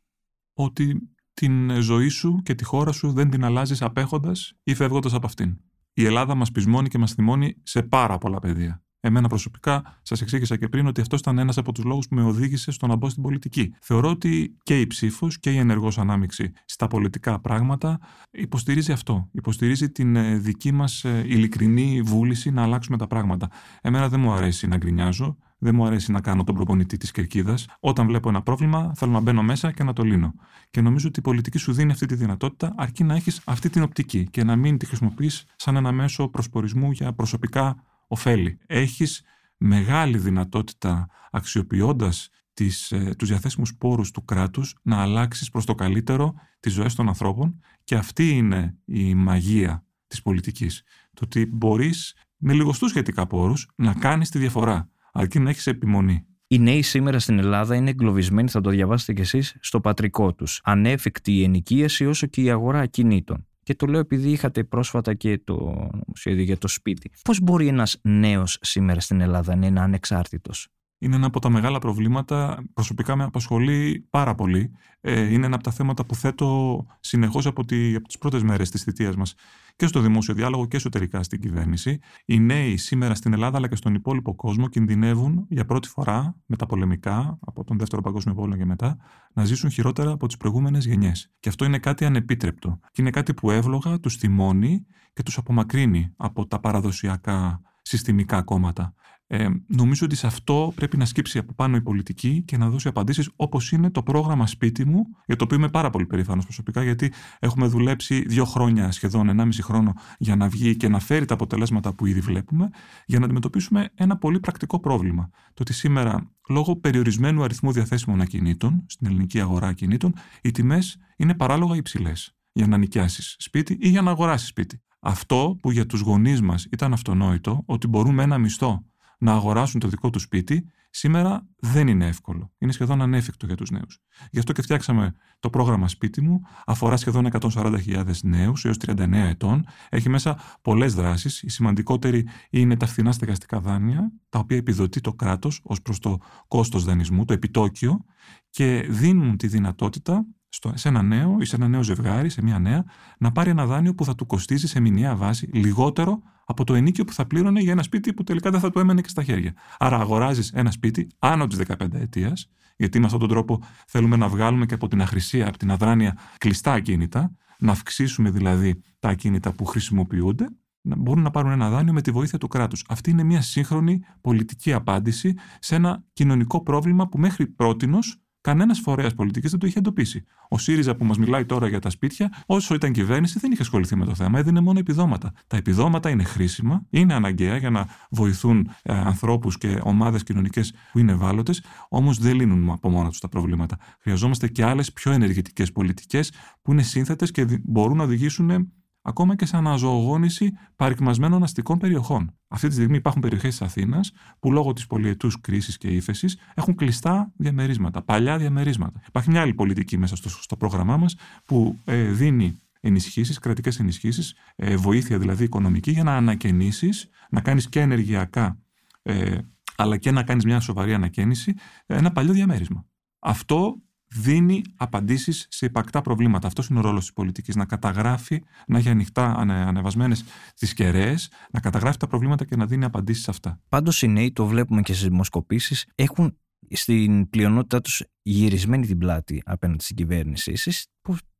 Ότι την ζωή σου και τη χώρα σου δεν την αλλάζεις απέχοντας ή φεύγοντας από αυτήν. Η Ελλάδα μας πεισμώνει και μας θυμώνει σε πάρα πολλά πεδία Εμένα προσωπικά, σας εξήγησα και πριν ότι αυτός ήταν ένας από τους λόγους που με οδήγησε στο να μπω στην πολιτική. Θεωρώ ότι και η ψήφος και η ενεργός ανάμειξη στα πολιτικά πράγματα υποστηρίζει αυτό. Υποστηρίζει την ε, δική μας ε, ειλικρινή βούληση να αλλάξουμε τα πράγματα. Εμένα δεν μου αρέσει να γκρινιάζω, δεν μου αρέσει να κάνω τον προπονητή της κερκίδας. Όταν βλέπω ένα πρόβλημα, θέλω να μπαίνω μέσα και να το λύνω. Και νομίζω ότι η πολιτική σου δίνει αυτή τη δυνατότητα, αρκεί να έχεις αυτή την οπτική και να μην τη χρησιμοποιείς σαν ένα μέσο προσπορισμού για προσωπικά ωφέλη. Έχεις μεγάλη δυνατότητα αξιοποιώντας τις, ε, τους διαθέσιμους πόρους του κράτους να αλλάξεις προς το καλύτερο τις ζωές των ανθρώπων και αυτή είναι η μαγεία της πολιτικής. Το ότι μπορείς με λιγοστούς σχετικά πόρους να κάνεις τη διαφορά αρκεί να έχεις επιμονή. Οι νέοι σήμερα στην Ελλάδα είναι εγκλωβισμένοι, θα το διαβάσετε κι εσείς, στο πατρικό τους. Ανέφικτη η ενοικίαση όσο και η αγορά ακινήτων. Και το λέω επειδή είχατε πρόσφατα και το σχέδιο για το σπίτι. Πώς μπορεί ένας νέος σήμερα στην Ελλάδα να είναι ανεξάρτητος, είναι ένα από τα μεγάλα προβλήματα. Προσωπικά με απασχολεί πάρα πολύ. Ε, είναι ένα από τα θέματα που θέτω συνεχώς από, τη, από τις πρώτες μέρες της θητείας μας και στο δημόσιο διάλογο και εσωτερικά στην κυβέρνηση. Οι νέοι σήμερα στην Ελλάδα αλλά και στον υπόλοιπο κόσμο κινδυνεύουν για πρώτη φορά μεταπολεμικά, από τον Δεύτερο Παγκόσμιο Πόλεμο και μετά, να ζήσουν χειρότερα από τις προηγούμενες γενιές. Και αυτό είναι κάτι ανεπίτρεπτο. Και είναι κάτι που εύλογα τους θυμώνει και τους απομακρύνει από τα παραδοσιακά συστημικά κόμματα. Ε, νομίζω ότι σε αυτό πρέπει να σκύψει από πάνω η πολιτική και να δώσει απαντήσεις όπως είναι το πρόγραμμα σπίτι μου, για το οποίο είμαι πάρα πολύ περήφανος προσωπικά, γιατί έχουμε δουλέψει δύο χρόνια, σχεδόν ενάμιση χρόνο, για να βγει και να φέρει τα αποτελέσματα που ήδη βλέπουμε, για να αντιμετωπίσουμε ένα πολύ πρακτικό πρόβλημα. Το ότι σήμερα, λόγω περιορισμένου αριθμού διαθέσιμων ακινήτων, στην ελληνική αγορά ακινήτων, οι τιμές είναι παράλογα υψηλές για να νοικιάσεις σπίτι ή για να αγοράσεις σπίτι. Αυτό που για τους γονείς μας ήταν αυτονόητο, ότι μπορούν με ένα μισθό να αγοράσουν το δικό τους σπίτι, σήμερα δεν είναι εύκολο. Είναι σχεδόν ανέφικτο για τους νέους. Γι' αυτό και φτιάξαμε το πρόγραμμα Σπίτι μου. Αφορά σχεδόν 140.000 νέους έως 39 ετών. Έχει μέσα πολλές δράσεις. Η σημαντικότερη είναι τα φθηνά στεγαστικά δάνεια, τα οποία επιδοτεί το κράτος ως προς το κόστος δανεισμού, το επιτόκιο, και δίνουν τη δυνατότητα στο, σε ένα νέο ή σε ένα νέο ζευγάρι, σε μια νέα, να πάρει ένα δάνειο που θα του κοστίζει σε μηνιαία βάση λιγότερο από το ενίκιο που θα πλήρωνε για ένα σπίτι που τελικά δεν θα του έμενε και στα χέρια. Άρα αγοράζεις ένα σπίτι άνω της 15 ετία, γιατί με αυτόν τον τρόπο θέλουμε να βγάλουμε και από την αχρησία, από την αδράνεια κλειστά ακίνητα, να αυξήσουμε δηλαδή τα ακίνητα που χρησιμοποιούνται, να μπορούν να πάρουν ένα δάνειο με τη βοήθεια του κράτους. Αυτή είναι μια σύγχρονη πολιτική απάντηση σε ένα κοινωνικό πρόβλημα που μέχρι πρότινος Κανένας φορέας πολιτικής δεν το είχε εντοπίσει. Ο ΣΥΡΙΖΑ που μας μιλάει τώρα για τα σπίτια, όσο ήταν κυβέρνηση, δεν είχε ασχοληθεί με το θέμα, έδινε μόνο επιδόματα. Τα επιδόματα είναι χρήσιμα, είναι αναγκαία για να βοηθούν ε, ανθρώπους και ομάδες κοινωνικές που είναι ευάλωτες, όμως δεν λύνουν από μόνα τους τα προβλήματα. Χρειαζόμαστε και άλλες πιο ενεργητικές πολιτικές που είναι σύνθετες και μπορούν να οδηγήσουν ακόμα και σε αναζωογόνηση παρικμασμένων αστικών περιοχών. Αυτή τη στιγμή υπάρχουν περιοχές της Αθήνας που λόγω της πολιετούς κρίσης και ύφεσης έχουν κλειστά διαμερίσματα, παλιά διαμερίσματα. Υπάρχει μια άλλη πολιτική μέσα στο, στο πρόγραμμά μας που ε, δίνει ενισχύσεις, κρατικές ενισχύσεις, ε, βοήθεια δηλαδή οικονομική για να ανακαινήσεις, να κάνεις και ενεργειακά, ε, αλλά και να κάνεις μια σοβαρή ανακαίνιση, ένα παλιό διαμέρισμα. Αυτό δίνει απαντήσεις σε υπαρκτά προβλήματα. Αυτός είναι ο ρόλος της πολιτικής. Να καταγράφει, να έχει ανοιχτά ανεβασμένες τις κεραίες, να καταγράφει τα προβλήματα και να δίνει απαντήσεις σε αυτά. Πάντως οι νέοι, το βλέπουμε και στις δημοσκοπήσεις, έχουν στην πλειονότητά τους γυρισμένη την πλάτη απέναντι στην κυβέρνηση. Εσεί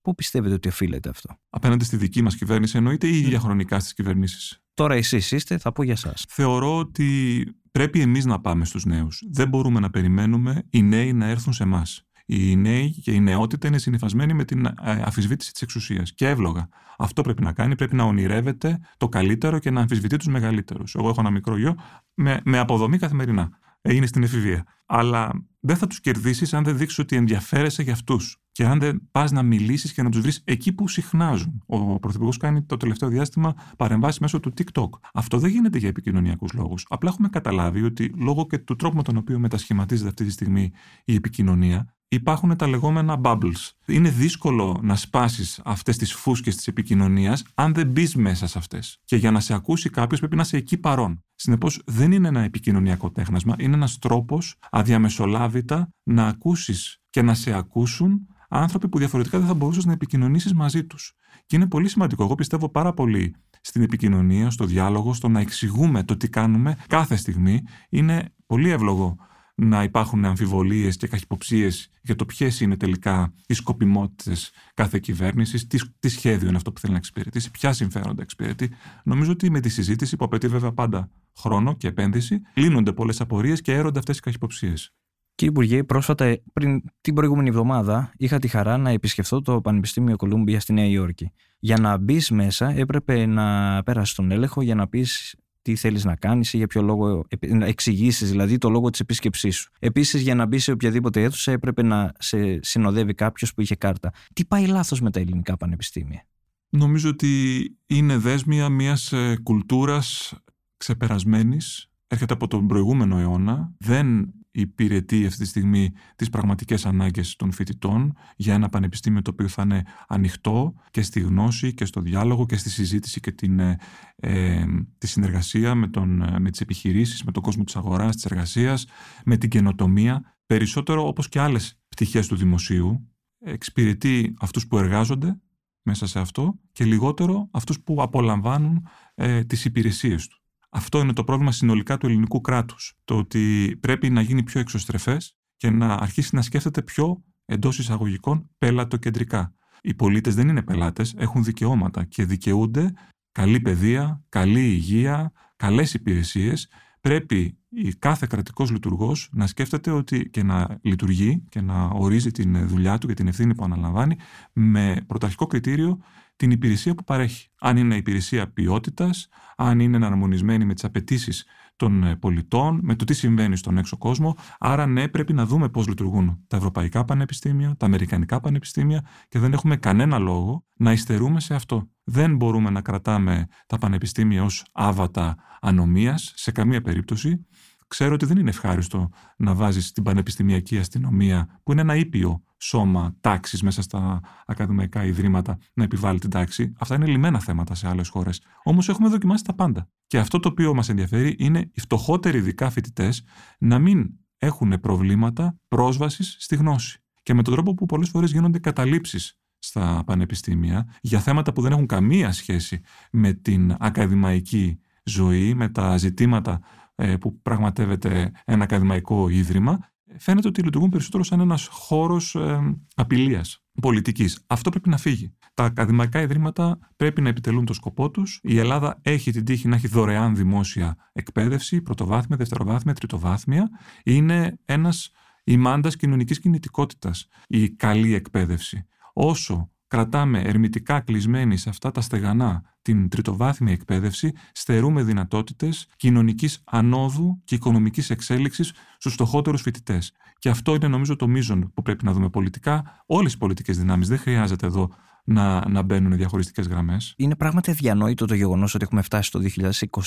πού πιστεύετε ότι οφείλεται αυτό; Απέναντι στη δική μας κυβέρνηση, εννοείται, ή διαχρονικά στις κυβερνήσεις; Τώρα εσείς είστε, θα πω για εσά. Θεωρώ ότι πρέπει εμείς να πάμε στους νέους. Δεν μπορούμε να περιμένουμε οι νέοι να έρθουν σε εμάς οι νέοι και η νεότητα είναι συνηθισμένοι με την ε, αφισβήτηση της εξουσίας. Και εύλογα. Αυτό πρέπει να κάνει. Πρέπει να ονειρεύεται το καλύτερο και να αμφισβητεί τους μεγαλύτερους. Εγώ έχω ένα μικρό γιο με, με αποδομή καθημερινά. Είναι στην εφηβεία. Αλλά δεν θα τους κερδίσεις αν δεν δείξεις ότι ενδιαφέρεσαι για αυτούς. Και αν δεν πας να μιλήσεις και να τους βρεις εκεί που συχνάζουν. Ο Πρωθυπουργός κάνει το τελευταίο διάστημα παρεμβάσεις μέσω του TikTok. Αυτό δεν γίνεται για επικοινωνιακούς λόγους. Απλά έχουμε καταλάβει ότι λόγω και του τρόπου με τον οποίο μετασχηματίζεται αυτή τη στιγμή η επικοινωνία, υπάρχουν τα λεγόμενα bubbles. Είναι δύσκολο να σπάσεις αυτές τις φούσκες της επικοινωνίας αν δεν μπεις μέσα σε αυτές. Και για να σε ακούσει κάποιος πρέπει να είσαι εκεί παρόν. Συνεπώς, δεν είναι ένα επικοινωνιακό τέχνασμα, είναι ένας τρόπος αδιαμεσολάβητα να ακούσεις και να σε ακούσουν άνθρωποι που διαφορετικά δεν θα μπορούσες να επικοινωνήσεις μαζί τους. Και είναι πολύ σημαντικό. Εγώ πιστεύω πάρα πολύ στην επικοινωνία, στο διάλογο, στο να εξηγούμε το τι κάνουμε κάθε στιγμή. Είναι πολύ εύλογο να υπάρχουν αμφιβολίες και καχυποψίες για το ποιες είναι τελικά οι σκοπιμότητες κάθε κυβέρνησης, τι, τι σχέδιο είναι αυτό που θέλει να εξυπηρετήσει, ποια συμφέροντα εξυπηρετεί. Νομίζω ότι με τη συζήτηση, που απαιτεί βέβαια πάντα χρόνο και επένδυση, λύνονται πολλές απορίες και έρονται αυτές οι καχυποψίες. Κύριε Υπουργέ, πρόσφατα, πριν την προηγούμενη εβδομάδα, είχα τη χαρά να επισκεφθώ το Πανεπιστήμιο Κολούμπια στη Νέα Υόρκη. Για να μπεις μέσα, έπρεπε να πέρασε τον έλεγχο για να πεις τι θέλεις να κάνεις ή για ποιο λόγο, να εξηγήσεις δηλαδή το λόγο της επίσκεψής σου. Επίσης, για να μπει σε οποιαδήποτε αίθουσα, έπρεπε να σε συνοδεύει κάποιος που είχε κάρτα. Τι πάει λάθος με τα ελληνικά πανεπιστήμια; Νομίζω ότι είναι δέσμια μιας ε, κουλτούρας ξεπερασμένης. Έρχεται από τον προηγούμενο αιώνα. Δεν υπηρετεί αυτή τη στιγμή τις πραγματικές ανάγκες των φοιτητών για ένα πανεπιστήμιο το οποίο θα είναι ανοιχτό και στη γνώση και στο διάλογο και στη συζήτηση και την, ε, ε τη συνεργασία με, τον, ε, με τις επιχειρήσεις, με τον κόσμο της αγοράς, της εργασίας, με την καινοτομία. Περισσότερο όπως και άλλες πτυχές του δημοσίου εξυπηρετεί αυτούς που εργάζονται μέσα σε αυτό και λιγότερο αυτούς που απολαμβάνουν ε, τις υπηρεσίες τους. Αυτό είναι το πρόβλημα συνολικά του ελληνικού κράτους. Το ότι πρέπει να γίνει πιο εξωστρεφές και να αρχίσει να σκέφτεται πιο εντός εισαγωγικών πελατοκεντρικά. Οι πολίτες δεν είναι πελάτες, έχουν δικαιώματα και δικαιούνται καλή παιδεία, καλή υγεία, καλές υπηρεσίες. Πρέπει η κάθε κρατικός λειτουργός να σκέφτεται ότι και να λειτουργεί και να ορίζει την δουλειά του και την ευθύνη που αναλαμβάνει με πρωταρχικό κριτήριο την υπηρεσία που παρέχει. Αν είναι υπηρεσία ποιότητας, αν είναι εναρμονισμένη με τις απαιτήσεις των ε, πολιτών, με το τι συμβαίνει στον έξω κόσμο. Άρα, ναι, πρέπει να δούμε πώς λειτουργούν τα ευρωπαϊκά πανεπιστήμια, τα αμερικανικά πανεπιστήμια και δεν έχουμε κανένα λόγο να υστερούμε σε αυτό. Δεν μπορούμε να κρατάμε τα πανεπιστήμια ως άβατα ανομίας σε καμία περίπτωση. Ξέρω ότι δεν είναι ευχάριστο να βάζεις την πανεπιστημιακή αστυνομία, που είναι ένα ήπιο σώμα τάξης μέσα στα ακαδημαϊκά ιδρύματα, να επιβάλλει την τάξη. Αυτά είναι λιμένα θέματα σε άλλες χώρες. Όμως έχουμε δοκιμάσει τα πάντα. Και αυτό το οποίο μας ενδιαφέρει είναι οι φτωχότεροι ειδικά φοιτητές να μην έχουν προβλήματα πρόσβασης στη γνώση. Και με τον τρόπο που πολλές φορές γίνονται καταλήψεις στα πανεπιστήμια για θέματα που δεν έχουν καμία σχέση με την ακαδημαϊκή ζωή, με τα ζητήματα ε, που πραγματεύεται ένα ακαδημαϊκό ίδρυμα, φαίνεται ότι λειτουργούν περισσότερο σαν ένας χώρος ε, απειλίας πολιτικής. Αυτό πρέπει να φύγει. Τα ακαδημαϊκά ιδρύματα πρέπει να επιτελούν το σκοπό τους. Η Ελλάδα έχει την τύχη να έχει δωρεάν δημόσια εκπαίδευση, πρωτοβάθμια, δευτεροβάθμια, τριτοβάθμια. Είναι ένας ημάντας κοινωνικής κινητικότητας η καλή εκπαίδευση. Όσο κρατάμε ερμητικά κλεισμένοι σε αυτά τα στεγανά την τριτοβάθμια εκπαίδευση, στερούμε δυνατότητες κοινωνικής ανόδου και οικονομικής εξέλιξης στους φτωχότερους φοιτητές. Και αυτό είναι νομίζω το μείζον που πρέπει να δούμε πολιτικά. Όλες οι πολιτικές δυνάμεις δεν χρειάζεται εδώ να, να μπαίνουν διαχωριστικές γραμμές. Είναι πράγματι αδιανόητο το γεγονός ότι έχουμε φτάσει το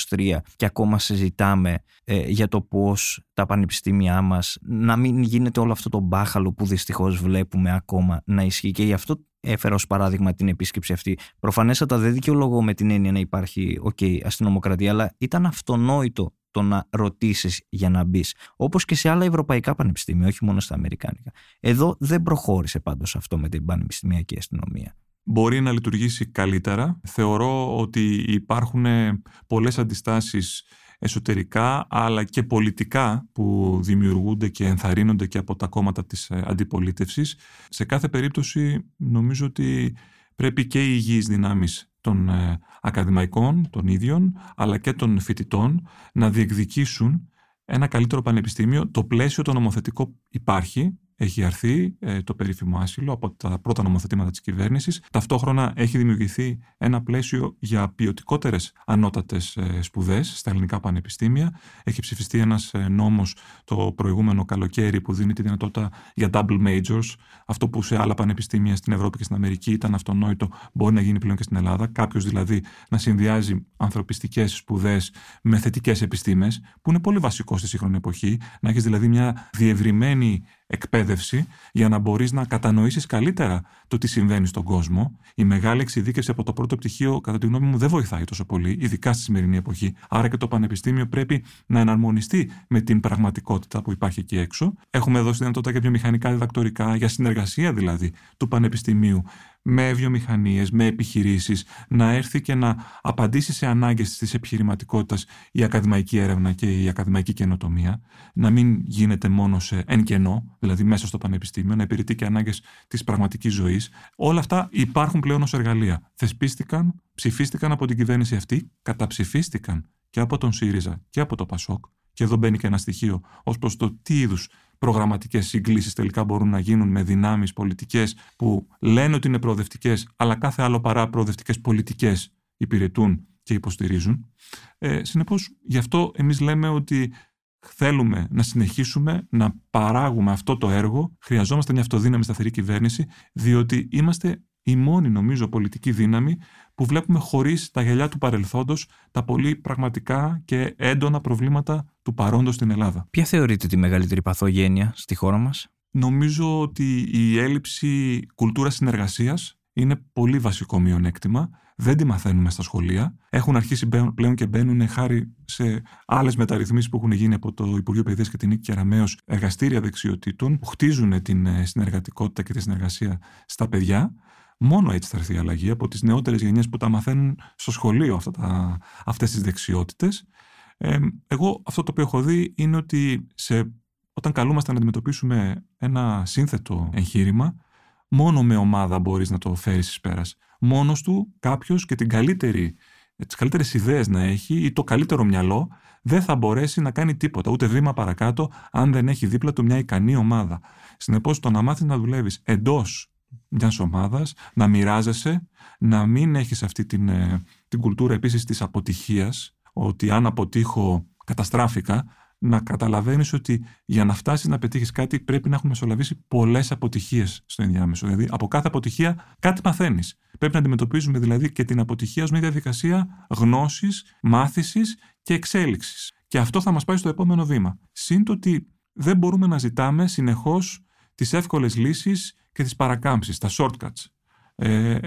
2023 και ακόμα συζητάμε ε, για το πώς τα πανεπιστήμια μας να μην γίνεται όλο αυτό το μπάχαλο που δυστυχώς βλέπουμε ακόμα να ισχύει. Και γι' αυτό έφερα ως παράδειγμα την επίσκεψη αυτή. Προφανέστατα δεν δικαιολογώ με την έννοια να υπάρχει okay, αστυνομοκρατία, αλλά ήταν αυτονόητο το να ρωτήσεις για να μπεις. Όπως και σε άλλα ευρωπαϊκά πανεπιστήμια, όχι μόνο στα αμερικάνικα. Εδώ δεν προχώρησε πάντως αυτό με την πανεπιστημιακή αστυνομία. Μπορεί να λειτουργήσει καλύτερα. Θεωρώ ότι υπάρχουν πολλές αντιστάσεις εσωτερικά αλλά και πολιτικά που δημιουργούνται και ενθαρρύνονται και από τα κόμματα της ε, αντιπολίτευσης. Σε κάθε περίπτωση νομίζω ότι πρέπει και οι υγιείς δυνάμεις των ε, ακαδημαϊκών, των ίδιων, αλλά και των φοιτητών να διεκδικήσουν ένα καλύτερο πανεπιστήμιο. Το πλαίσιο το νομοθετικό υπάρχει, έχει αρθεί ε, το περίφημο άσυλο από τα πρώτα νομοθετήματα της κυβέρνησης. Ταυτόχρονα έχει δημιουργηθεί ένα πλαίσιο για ποιοτικότερες ανώτατες σπουδές στα ελληνικά πανεπιστήμια. Έχει ψηφιστεί ένας ε, νόμος το προηγούμενο καλοκαίρι που δίνει τη δυνατότητα για double majors. Αυτό που σε άλλα πανεπιστήμια στην Ευρώπη και στην Αμερική ήταν αυτονόητο, μπορεί να γίνει πλέον και στην Ελλάδα. Κάποιος δηλαδή να συνδυάζει ανθρωπιστικές σπουδές με θετικές επιστήμες, που είναι πολύ βασικό στη σύγχρονη εποχή. Να έχεις δηλαδή μια διευρυμένη εκπαίδευση για να μπορείς να κατανοήσεις καλύτερα το τι συμβαίνει στον κόσμο. Η μεγάλη εξειδίκευση από το πρώτο πτυχίο, κατά τη γνώμη μου, δεν βοηθάει τόσο πολύ, ειδικά στη σημερινή εποχή. Άρα και το Πανεπιστήμιο πρέπει να εναρμονιστεί με την πραγματικότητα που υπάρχει εκεί έξω. Έχουμε δώσει δυνατότητα για βιομηχανικά διδακτορικά, για συνεργασία δηλαδή του Πανεπιστημίου με βιομηχανίες, με επιχειρήσεις, να έρθει και να απαντήσει σε ανάγκες της επιχειρηματικότητας η ακαδημαϊκή έρευνα και η ακαδημαϊκή καινοτομία, να μην γίνεται μόνο σε εν κενό, δηλαδή μέσα στο πανεπιστήμιο, να υπηρετεί και ανάγκες της πραγματικής ζωής. Όλα αυτά υπάρχουν πλέον ως εργαλεία. Θεσπίστηκαν, ψηφίστηκαν από την κυβέρνηση αυτή, καταψηφίστηκαν και από τον ΣΥΡΙΖΑ και από το ΠΑΣΟΚ. Και εδώ μπαίνει και ένα στοιχείο ως προς το τι είδους προγραμματικές συγκλήσεις τελικά μπορούν να γίνουν με δυνάμεις πολιτικές που λένε ότι είναι προοδευτικές, αλλά κάθε άλλο παρά προοδευτικές πολιτικές υπηρετούν και υποστηρίζουν. Ε, Συνεπώς, γι' αυτό εμείς λέμε ότι θέλουμε να συνεχίσουμε να παράγουμε αυτό το έργο. Χρειαζόμαστε μια αυτοδύναμη σταθερή κυβέρνηση, διότι είμαστε η μόνη νομίζω πολιτική δύναμη που βλέπουμε χωρίς τα γυαλιά του παρελθόντος τα πολύ πραγματικά και έντονα προβλήματα του παρόντος στην Ελλάδα. Ποια θεωρείτε τη μεγαλύτερη παθογένεια στη χώρα μας; Νομίζω ότι η έλλειψη κουλτούρας συνεργασίας είναι πολύ βασικό μειονέκτημα. Δεν τη μαθαίνουμε στα σχολεία. Έχουν αρχίσει πλέον και μπαίνουν χάρη σε άλλες μεταρρυθμίσεις που έχουν γίνει από το Υπουργείο Παιδείας και την Νίκη Κεραμέως εργαστήρια δεξιοτήτων που χτίζουν την ε, συνεργατικότητα και τη συνεργασία στα παιδιά. Μόνο έτσι θα έρθει η αλλαγή από τις νεότερες γενιές που τα μαθαίνουν στο σχολείο αυτά τα, αυτές τις δεξιότητες. Ε, εγώ αυτό το οποίο έχω δει είναι ότι σε, όταν καλούμαστε να αντιμετωπίσουμε ένα σύνθετο εγχείρημα, μόνο με ομάδα μπορείς να το φέρεις εις πέρας. Μόνος του κάποιος και την καλύτερη, τις καλύτερες ιδέες να έχει ή το καλύτερο μυαλό δεν θα μπορέσει να κάνει τίποτα, ούτε βήμα παρακάτω, αν δεν έχει δίπλα του μια ικανή ομάδα. Συνεπώς, το να μάθεις να δουλεύεις εντός μιας ομάδας, να μοιράζεσαι, να μην έχεις αυτή την, ε, την κουλτούρα επίσης της αποτυχίας, ότι αν αποτύχω καταστράφηκα, να καταλαβαίνεις ότι για να φτάσεις να πετύχεις κάτι πρέπει να έχουν μεσολαβήσει πολλές αποτυχίες στο ενδιάμεσο. Δηλαδή, από κάθε αποτυχία κάτι μαθαίνεις. Πρέπει να αντιμετωπίζουμε δηλαδή και την αποτυχία ως μια διαδικασία γνώσης, μάθησης και εξέλιξης. Και αυτό θα μας πάει στο επόμενο βήμα. Συν το ότι δεν μπορούμε να ζητάμε συνεχώς τις εύκολες λύσεις και τις παρακάμψεις, τα shortcuts. Ε,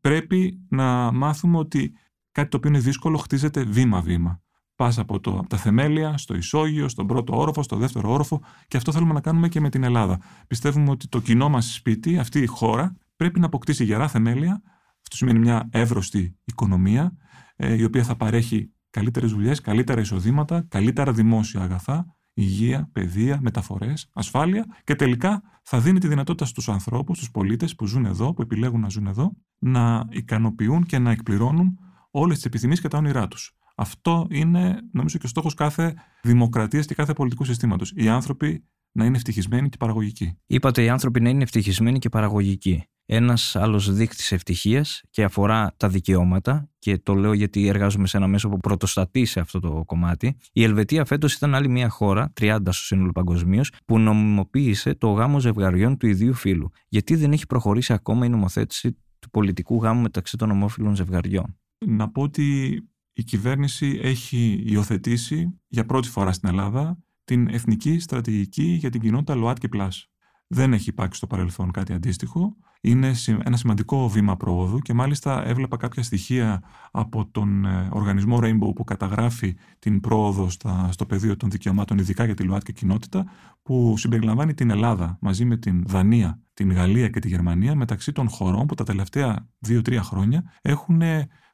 πρέπει να μάθουμε ότι κάτι το οποίο είναι δύσκολο χτίζεται βήμα-βήμα. Πας από, το, από τα θεμέλια, στο ισόγειο, στον πρώτο όροφο, στο δεύτερο όροφο και αυτό θέλουμε να κάνουμε και με την Ελλάδα. Πιστεύουμε ότι το κοινό μας σπίτι, αυτή η χώρα, πρέπει να αποκτήσει γερά θεμέλια. Αυτό σημαίνει μια εύρωστη οικονομία, ε, η οποία θα παρέχει καλύτερες δουλειές, καλύτερα εισοδήματα, καλύτερα δημόσια αγαθά, υγεία, παιδεία, μεταφορές, ασφάλεια και τελικά θα δίνει τη δυνατότητα στους ανθρώπους, στους πολίτες που ζουν εδώ, που επιλέγουν να ζουν εδώ, να ικανοποιούν και να εκπληρώνουν όλες τις επιθυμίες και τα όνειρά τους. Αυτό είναι, νομίζω, και ο στόχος κάθε δημοκρατίας και κάθε πολιτικού συστήματος. Οι άνθρωποι να είναι ευτυχισμένοι και παραγωγικοί. Είπατε οι άνθρωποι να είναι ευτυχισμένοι και παραγωγικοί. Ένας άλλος δείκτης ευτυχίας και αφορά τα δικαιώματα, και το λέω γιατί εργάζομαι σε ένα μέσο που πρωτοστατεί σε αυτό το κομμάτι. Η Ελβετία φέτος ήταν άλλη μια χώρα, 30 στο σύνολο παγκοσμίως, που νομιμοποίησε το γάμο ζευγαριών του ιδίου φύλου. Γιατί δεν έχει προχωρήσει ακόμα η νομοθέτηση του πολιτικού γάμου μεταξύ των ομόφυλων ζευγαριών; Να πω ότι η κυβέρνηση έχει υιοθετήσει για πρώτη φορά στην Ελλάδα την Εθνική Στρατηγική για την Κοινότητα ΛΟΑΤ και ΠΛΑΣ. Δεν έχει υπάρξει στο παρελθόν κάτι αντίστοιχο. Είναι ένα σημαντικό βήμα προόδου και μάλιστα έβλεπα κάποια στοιχεία από τον ε, οργανισμό Rainbow που καταγράφει την πρόοδο στο πεδίο των δικαιωμάτων, ειδικά για τη ΛΟΑΤΚΙ κοινότητα, που συμπεριλαμβάνει την Ελλάδα μαζί με την Δανία, την Γαλλία και τη Γερμανία μεταξύ των χωρών που τα τελευταία δύο-τρία χρόνια έχουν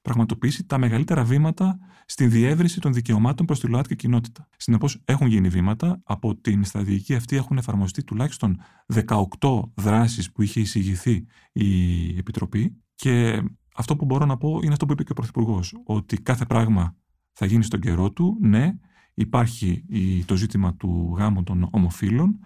πραγματοποιήσει τα μεγαλύτερα βήματα στην διεύρυνση των δικαιωμάτων προς τη ΛΟΑΤΚΙ κοινότητα. Συνεπώς, έχουν γίνει βήματα. Από την στρατηγική αυτή έχουν εφαρμοστεί τουλάχιστον 18 δράσεις που είχε εισηγηθεί η Επιτροπή. Και αυτό που μπορώ να πω είναι αυτό που είπε και ο Πρωθυπουργός, ότι κάθε πράγμα θα γίνει στον καιρό του. Ναι, υπάρχει το ζήτημα του γάμου των ομοφύλων.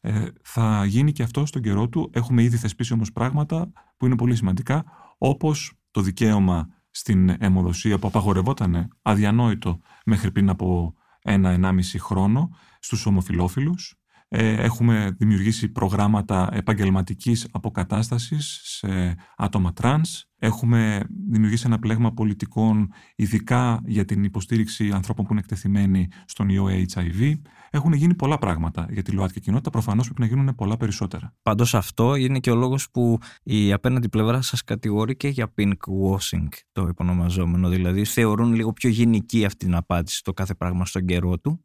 Ε, θα γίνει και αυτό στον καιρό του. Έχουμε ήδη θεσπίσει όμως πράγματα που είναι πολύ σημαντικά, όπως το δικαίωμα στην αιμοδοσία που απαγορευόταν αδιανόητο μέχρι πριν από ένα-ενάμιση χρόνο στους ομοφυλόφιλους. Ε, έχουμε δημιουργήσει προγράμματα επαγγελματικής αποκατάστασης σε άτομα τρανς. Έχουμε δημιουργήσει ένα πλέγμα πολιτικών ειδικά για την υποστήριξη ανθρώπων που είναι εκτεθειμένοι στον ιό HIV. Έχουν γίνει πολλά πράγματα για τη ΛΟΑΤΚΙ κοινότητα. Προφανώς πρέπει να γίνουν πολλά περισσότερα. Πάντως αυτό είναι και ο λόγος που η απέναντι πλευρά σας κατηγορεί και για pink washing, το επωνομαζόμενο. Δηλαδή θεωρούν λίγο πιο γενική αυτή την απάντηση το κάθε πράγμα στον καιρό του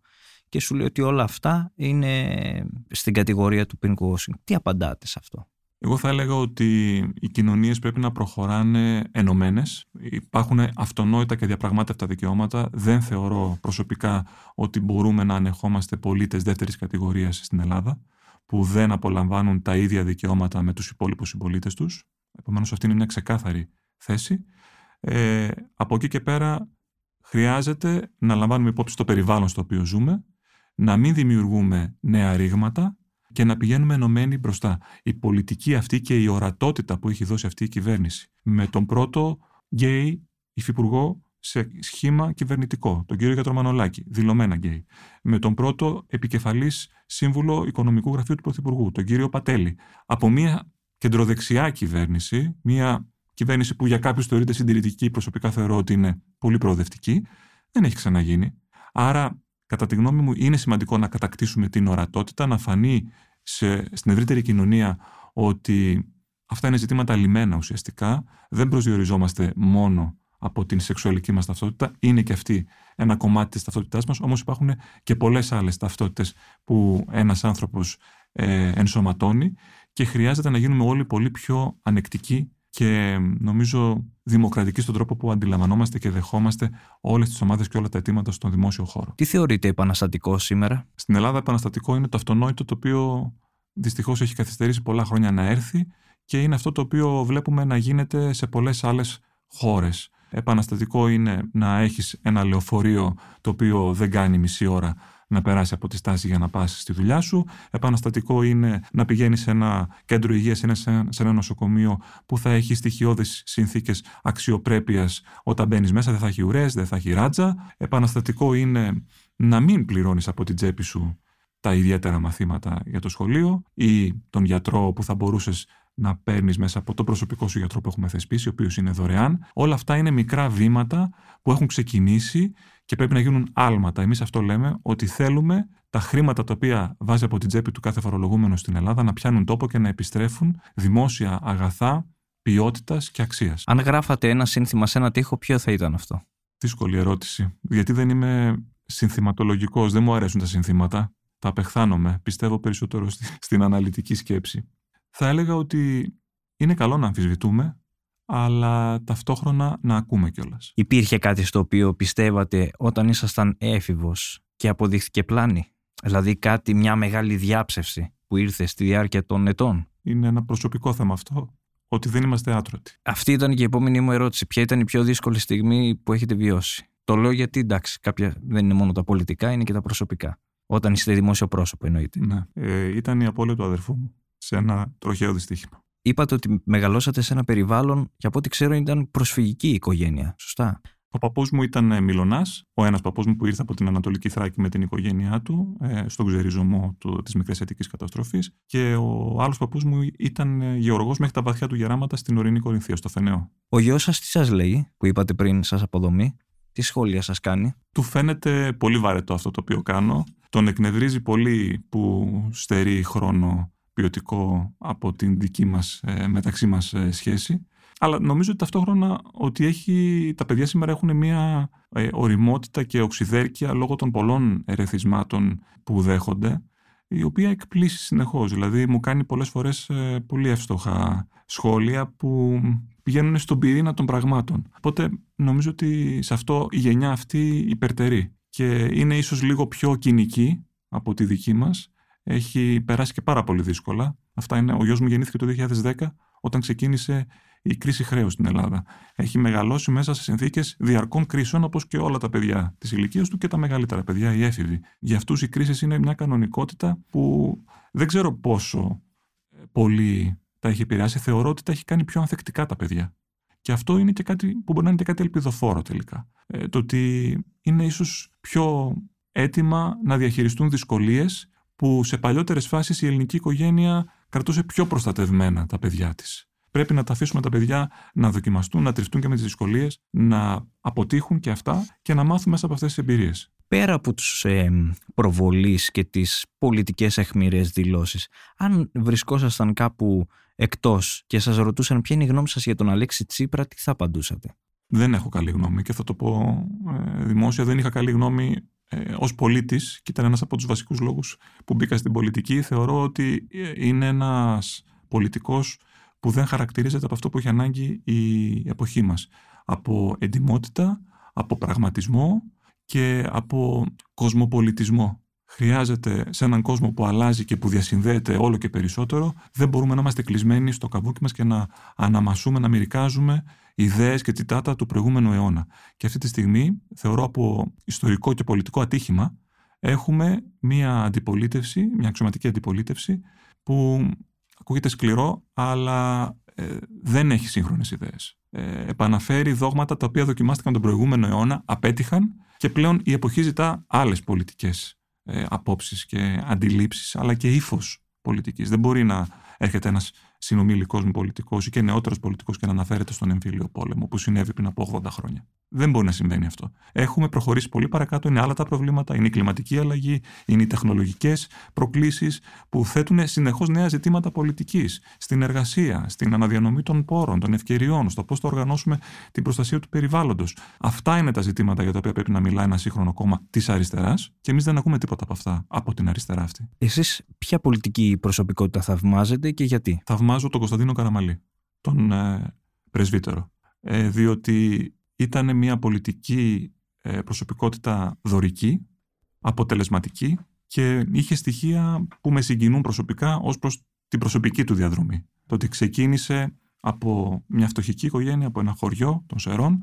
και σου λέει ότι όλα αυτά είναι στην κατηγορία του pink washing. Τι απαντάτε σε αυτό; Εγώ θα έλεγα ότι οι κοινωνίες πρέπει να προχωράνε ενωμένες. Υπάρχουν αυτονόητα και διαπραγμάτευτα δικαιώματα. Δεν θεωρώ προσωπικά ότι μπορούμε να ανεχόμαστε πολίτες δεύτερης κατηγορίας στην Ελλάδα που δεν απολαμβάνουν τα ίδια δικαιώματα με τους υπόλοιπους συμπολίτες τους. Επομένως αυτή είναι μια ξεκάθαρη θέση. Ε, από εκεί και πέρα χρειάζεται να λαμβάνουμε υπόψη το περιβάλλον στο οποίο ζούμε, να μην δημιουργούμε νέα ρήγματα και να πηγαίνουμε ενωμένοι μπροστά. Η πολιτική αυτή και η ορατότητα που έχει δώσει αυτή η κυβέρνηση με τον πρώτο γκέι υφυπουργό σε σχήμα κυβερνητικό, τον κύριο Γιατρομανολάκη, δηλωμένα γκέι. Με τον πρώτο επικεφαλής σύμβουλο οικονομικού γραφείου του Πρωθυπουργού, τον κύριο Πατέλη. Από μια κεντροδεξιά κυβέρνηση, μια κυβέρνηση που για κάποιους θεωρείται συντηρητική, προσωπικά θεωρώ ότι είναι πολύ προοδευτική, δεν έχει ξαναγίνει. Άρα, κατά τη γνώμη μου, είναι σημαντικό να κατακτήσουμε την ορατότητα, να φανεί σε, στην ευρύτερη κοινωνία ότι αυτά είναι ζητήματα λιμένα ουσιαστικά. Δεν προσδιοριζόμαστε μόνο από την σεξουαλική μας ταυτότητα. Είναι και αυτή ένα κομμάτι της ταυτότητάς μας, όμως υπάρχουν και πολλές άλλες ταυτότητες που ένας άνθρωπος ε, ενσωματώνει και χρειάζεται να γίνουμε όλοι πολύ πιο ανεκτικοί και νομίζω δημοκρατική στον τρόπο που αντιλαμβανόμαστε και δεχόμαστε όλες τις ομάδες και όλα τα αιτήματα στον δημόσιο χώρο. Τι θεωρείτε επαναστατικό σήμερα, Στην Ελλάδα, επαναστατικό είναι το αυτονόητο το οποίο δυστυχώς έχει καθυστερήσει πολλά χρόνια να έρθει και είναι αυτό το οποίο βλέπουμε να γίνεται σε πολλές άλλες χώρες. Επαναστατικό είναι να έχεις ένα λεωφορείο το οποίο δεν κάνει μισή ώρα να περάσει από τη στάση για να πας στη δουλειά σου. Επαναστατικό είναι να πηγαίνεις σε ένα κέντρο υγείας, σε ένα νοσοκομείο που θα έχει στοιχειώδεις συνθήκες αξιοπρέπειας όταν μπαίνεις μέσα, δεν θα έχει ουρές, δεν θα έχει ράτζα. Επαναστατικό είναι να μην πληρώνεις από την τσέπη σου τα ιδιαίτερα μαθήματα για το σχολείο ή τον γιατρό που θα μπορούσες να παίρνεις μέσα από το προσωπικό σου γιατρό που έχουμε θεσπίσει, ο οποίος είναι δωρεάν. Όλα αυτά είναι μικρά βήματα που έχουν ξεκινήσει και πρέπει να γίνουν άλματα. Εμείς αυτό λέμε ότι θέλουμε τα χρήματα τα οποία βάζει από την τσέπη του κάθε φορολογούμενο στην Ελλάδα να πιάνουν τόπο και να επιστρέφουν δημόσια αγαθά ποιότητας και αξίας. Αν γράφατε ένα σύνθημα σε ένα τοίχο, ποιο θα ήταν αυτό; Δύσκολη ερώτηση. Γιατί δεν είμαι συνθηματολογικός, δεν μου αρέσουν τα συνθήματα. Τα απεχθάνομαι. Πιστεύω περισσότερο στην αναλυτική σκέψη. Θα έλεγα ότι είναι καλό να αμφισβητούμε, αλλά ταυτόχρονα να ακούμε κιόλας. Υπήρχε κάτι στο οποίο πιστεύατε όταν ήσασταν έφηβος και αποδείχθηκε πλάνη; Δηλαδή κάτι, μια μεγάλη διάψευση που ήρθε στη διάρκεια των ετών; Είναι ένα προσωπικό θέμα αυτό. Ότι δεν είμαστε άτρωτοι. Αυτή ήταν και η επόμενη μου ερώτηση. Ποια ήταν η πιο δύσκολη στιγμή που έχετε βιώσει; Το λέω γιατί εντάξει, κάποια δεν είναι μόνο τα πολιτικά, είναι και τα προσωπικά. Όταν είστε δημόσιο πρόσωπο, εννοείται. Ναι. Ε, ήταν η απώλεια του αδερφού μου σε ένα τροχαίο δυστύχημα. Είπατε ότι μεγαλώσατε σε ένα περιβάλλον και από ό,τι ξέρω ήταν προσφυγική οικογένεια. Σωστά; Ο παππούς μου ήταν ε, Μιλονά, ο ένας παππούς μου που ήρθε από την Ανατολική Θράκη με την οικογένειά του, ε, στον ξεριζωμό της μικρής αιτική καταστροφής. Και ο άλλος παππούς μου ήταν ε, γεωργός μέχρι τα βαθιά του γεράματα στην ορεινή Κορινθία, στο Φενέο. Ο γιος σας τι σας λέει, που είπατε πριν, σας αποδομεί, τι σχόλια σας κάνει; Του φαίνεται πολύ βαρετό αυτό το οποίο κάνω. Τον εκνευρίζει πολύ που στερεί χρόνο ποιοτικό από την δική μας, ε, μεταξύ μας ε, σχέση. Αλλά νομίζω ότι ταυτόχρονα ότι έχει, τα παιδιά σήμερα έχουν μια ε, οριμότητα και οξυδέρκεια λόγω των πολλών ερεθισμάτων που δέχονται, η οποία εκπλήσει συνεχώς. Δηλαδή μου κάνει πολλές φορές ε, πολύ εύστοχα σχόλια που πηγαίνουν στον πυρήνα των πραγμάτων. Οπότε νομίζω ότι σε αυτό η γενιά αυτή υπερτερεί και είναι ίσως λίγο πιο κοινική από τη δική μας έχει περάσει και πάρα πολύ δύσκολα. Αυτά είναι, ο γιος μου γεννήθηκε το 2010 όταν ξεκίνησε η κρίση χρέους στην Ελλάδα. Έχει μεγαλώσει μέσα σε συνθήκες διαρκών κρίσεων όπως και όλα τα παιδιά της ηλικίας του και τα μεγαλύτερα παιδιά, οι έφηβοι. Για αυτούς οι κρίσεις είναι μια κανονικότητα που δεν ξέρω πόσο πολύ τα έχει επηρεάσει. Θεωρώ ότι τα έχει κάνει πιο ανθεκτικά τα παιδιά. Και αυτό είναι και κάτι που μπορεί να είναι και κάτι ελπιδοφόρο τελικά. Ε, το ότι είναι ίσως πιο έτοιμα να διαχειριστούν δυσκολίες που σε παλιότερες φάσεις η ελληνική οικογένεια κρατούσε πιο προστατευμένα τα παιδιά της. Πρέπει να τα αφήσουμε τα παιδιά να δοκιμαστούν, να τριφτούν και με τις δυσκολίες, να αποτύχουν και αυτά και να μάθουν μέσα από αυτές τις εμπειρίες. Πέρα από τους ε, προβολείς και τις πολιτικές αιχμηρές δηλώσεις, αν βρισκόσασταν κάπου εκτός και σας ρωτούσαν ποια είναι η γνώμη σας για τον Αλέξη Τσίπρα, τι θα απαντούσατε; Δεν έχω καλή γνώμη και θα το πω ε, δημόσια. Δεν είχα καλή γνώμη ε, ως πολίτης και ήταν ένας από τους βασικούς λόγους που μπήκα στην πολιτική θεωρώ ότι ε, είναι ένας πολιτικός που δεν χαρακτηρίζεται από αυτό που έχει ανάγκη η εποχή μας. Από εντιμότητα, από πραγματισμό και από κοσμοπολιτισμό. Χρειάζεται σε έναν κόσμο που αλλάζει και που διασυνδέεται όλο και περισσότερο, δεν μπορούμε να είμαστε κλεισμένοι στο καβούκι μας και να αναμασούμε, να μυρικάζουμε ιδέες και τσιτάτα του προηγούμενου αιώνα. Και αυτή τη στιγμή θεωρώ από ιστορικό και πολιτικό ατύχημα έχουμε μια αντιπολίτευση, μια αξιωματική αντιπολίτευση που ακούγεται σκληρό αλλά ε, δεν έχει σύγχρονες ιδέες. Ε, επαναφέρει δόγματα τα οποία δοκιμάστηκαν τον προηγούμενο αιώνα, απέτυχαν και πλέον η εποχή ζητά άλλες πολιτικές ε, απόψεις και αντιλήψεις αλλά και ύφος πολιτικής. Δεν μπορεί να έρχεται ένας συνομιλικός μου πολιτικός ή και νεότερος πολιτικός και να αναφέρεται στον εμφύλιο πόλεμο που συνέβη πριν από 80 χρόνια. Δεν μπορεί να συμβαίνει αυτό. Έχουμε προχωρήσει πολύ παρακάτω, είναι άλλα τα προβλήματα, είναι η κλιματική αλλαγή, είναι οι τεχνολογικές προκλήσεις που θέτουν συνεχώς νέα ζητήματα πολιτικής, στην εργασία, στην αναδιανομή των πόρων, των ευκαιριών, στο πώς θα οργανώσουμε την προστασία του περιβάλλοντος. Αυτά είναι τα ζητήματα για τα οποία πρέπει να μιλάει ένα σύγχρονο κόμμα της αριστεράς και εμείς δεν ακούμε τίποτα από αυτά, από την αριστερά αυτή. Εσείς ποια πολιτική προσωπικότητα θαυμάζετε και γιατί; Θαυμάζω τον Κωνσταντίνο Καραμαλή, τον ε, πρεσβύτερο. Ε, διότι ήταν μια πολιτική ε, προσωπικότητα δωρική, αποτελεσματική και είχε στοιχεία που με συγκινούν προσωπικά ως προς την προσωπική του διαδρομή. Το ότι ξεκίνησε από μια φτωχική οικογένεια, από ένα χωριό των Σερών,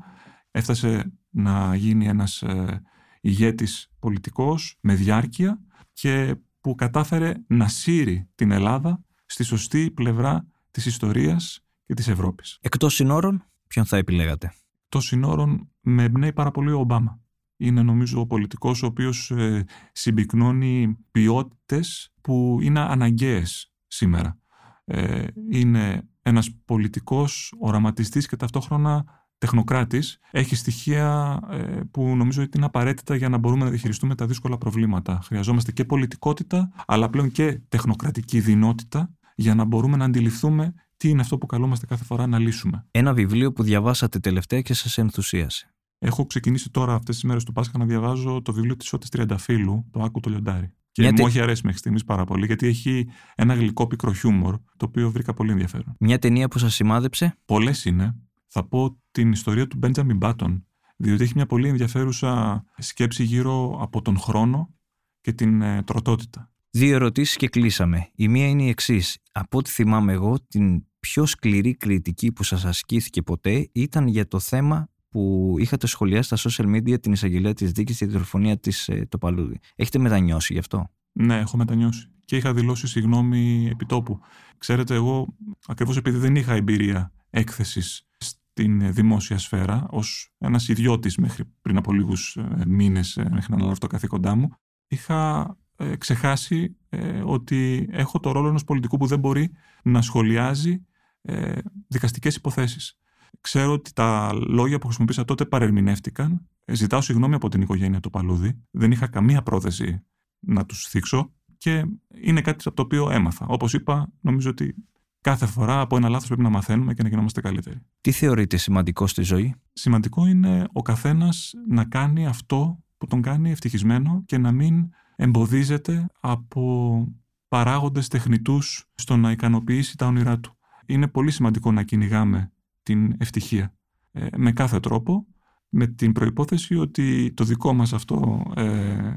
έφτασε να γίνει ένας ε, ηγέτης πολιτικός με διάρκεια και που κατάφερε να σύρει την Ελλάδα στη σωστή πλευρά της ιστορίας και της Ευρώπης. Εκτός συνόρων, ποιον θα επιλέγατε; Των συνόρων με εμπνέει πάρα πολύ ο Ομπάμα. Είναι νομίζω ο πολιτικός ο οποίος ε, συμπυκνώνει ποιότητες που είναι αναγκαίες σήμερα. Ε, είναι ένας πολιτικός οραματιστής και ταυτόχρονα τεχνοκράτης. Έχει στοιχεία ε, που νομίζω ότι είναι απαραίτητα για να μπορούμε να διαχειριστούμε τα δύσκολα προβλήματα. Χρειαζόμαστε και πολιτικότητα, αλλά πλέον και τεχνοκρατική δυνότητα για να μπορούμε να αντιληφθούμε τι είναι αυτό που καλούμαστε κάθε φορά να λύσουμε. Ένα βιβλίο που διαβάσατε τελευταία και σας ενθουσίασε. Έχω ξεκινήσει τώρα αυτές τις μέρες του Πάσχα να διαβάζω το βιβλίο της Σώτης Τριανταφύλου, το Άκου το Λιοντάρι. Και μου έχει αρέσει μέχρι στιγμής πάρα πολύ, γιατί έχει ένα γλυκό πικρό χιούμορ, το οποίο βρήκα πολύ ενδιαφέρον. Μια ταινία που σας σημάδεψε; Πολλές είναι. Θα πω την ιστορία του Μπέντζαμιν Μπάτον, διότι έχει μια πολύ ενδιαφέρουσα σκέψη γύρω από τον χρόνο και την ε, τροτότητα. Δύο ερωτήσεις και κλείσαμε. Η μία είναι η εξής. Από ό,τι θυμάμαι εγώ, την πιο σκληρή κριτική που σας ασκήθηκε ποτέ ήταν για το θέμα που είχατε σχολιάσει στα social media την εισαγγελία της δίκης και τη δολοφονία της ε, το Παλούδι. Έχετε μετανιώσει γι' αυτό; Ναι, έχω μετανιώσει. Και είχα δηλώσει συγγνώμη επιτόπου. Ξέρετε, εγώ ακριβώς επειδή δεν είχα εμπειρία έκθεσης στην δημόσια σφαίρα ως ένας ιδιώτης μέχρι πριν από λίγους ε, μήνες ε, μέχρι να αναλάβω το καθήκοντά μου, είχα ε, ξεχάσει ε, ότι έχω το ρόλο ενός πολιτικού που δεν μπορεί να σχολιάζει ε, δικαστικές υποθέσεις. Ξέρω ότι τα λόγια που χρησιμοποίησα τότε παρερμηνεύτηκαν. Ε, ζητάω συγγνώμη από την οικογένεια του Παλούδη. Δεν είχα καμία πρόθεση να τους θίξω και είναι κάτι από το οποίο έμαθα. Όπως είπα, νομίζω ότι κάθε φορά από ένα λάθος πρέπει να μαθαίνουμε και να γινόμαστε καλύτεροι. Τι θεωρείτε σημαντικό στη ζωή; Σημαντικό είναι ο καθένας να κάνει αυτό που τον κάνει ευτυχισμένο και να μην εμποδίζεται από παράγοντες τεχνητούς στο να ικανοποιήσει τα όνειρά του. Είναι πολύ σημαντικό να κυνηγάμε την ευτυχία ε, με κάθε τρόπο, με την προϋπόθεση ότι το δικό μας αυτό ε,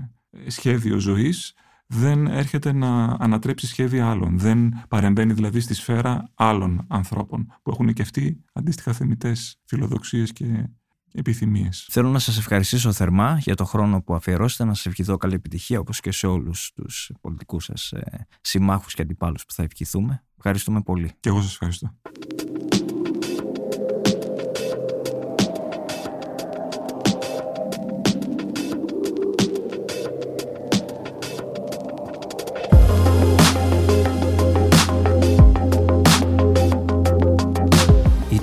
σχέδιο ζωής δεν έρχεται να ανατρέψει σχέδια άλλων. Δεν παρεμβαίνει δηλαδή στη σφαίρα άλλων ανθρώπων που έχουν και αυτοί αντίστοιχα θεμητές φιλοδοξίες και επιθυμίες. Θέλω να σας ευχαριστήσω θερμά για το χρόνο που αφιερώσετε, να σας ευχηθώ καλή επιτυχία όπως και σε όλους τους πολιτικούς σας ε, συμμάχους και αντιπάλους που θα ευχηθούμε. Ευχαριστούμε πολύ. Και εγώ σας ευχαριστώ.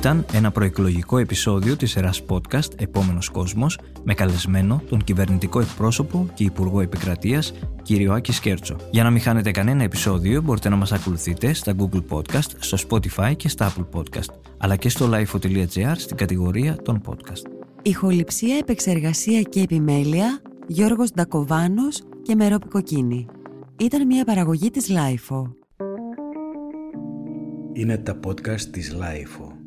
Ήταν ένα προεκλογικό επεισόδιο της σειράς podcast «Επόμενος κόσμος» με καλεσμένο τον κυβερνητικό εκπρόσωπο και Υπουργό Επικρατείας κύριο Άκη Σκέρτσο. Για να μην χάνετε κανένα επεισόδιο μπορείτε να μας ακολουθείτε στα Google Podcast, στο Spotify και στα Apple Podcast αλλά και στο lifeo.gr στην κατηγορία των podcast. Ηχοληψία, επεξεργασία και επιμέλεια Γιώργος Ντακοβάνος και Μερόπη Κοκκίνη. Ήταν μια παραγωγή της LIFO. Είναι τα podcast της Λάιφο.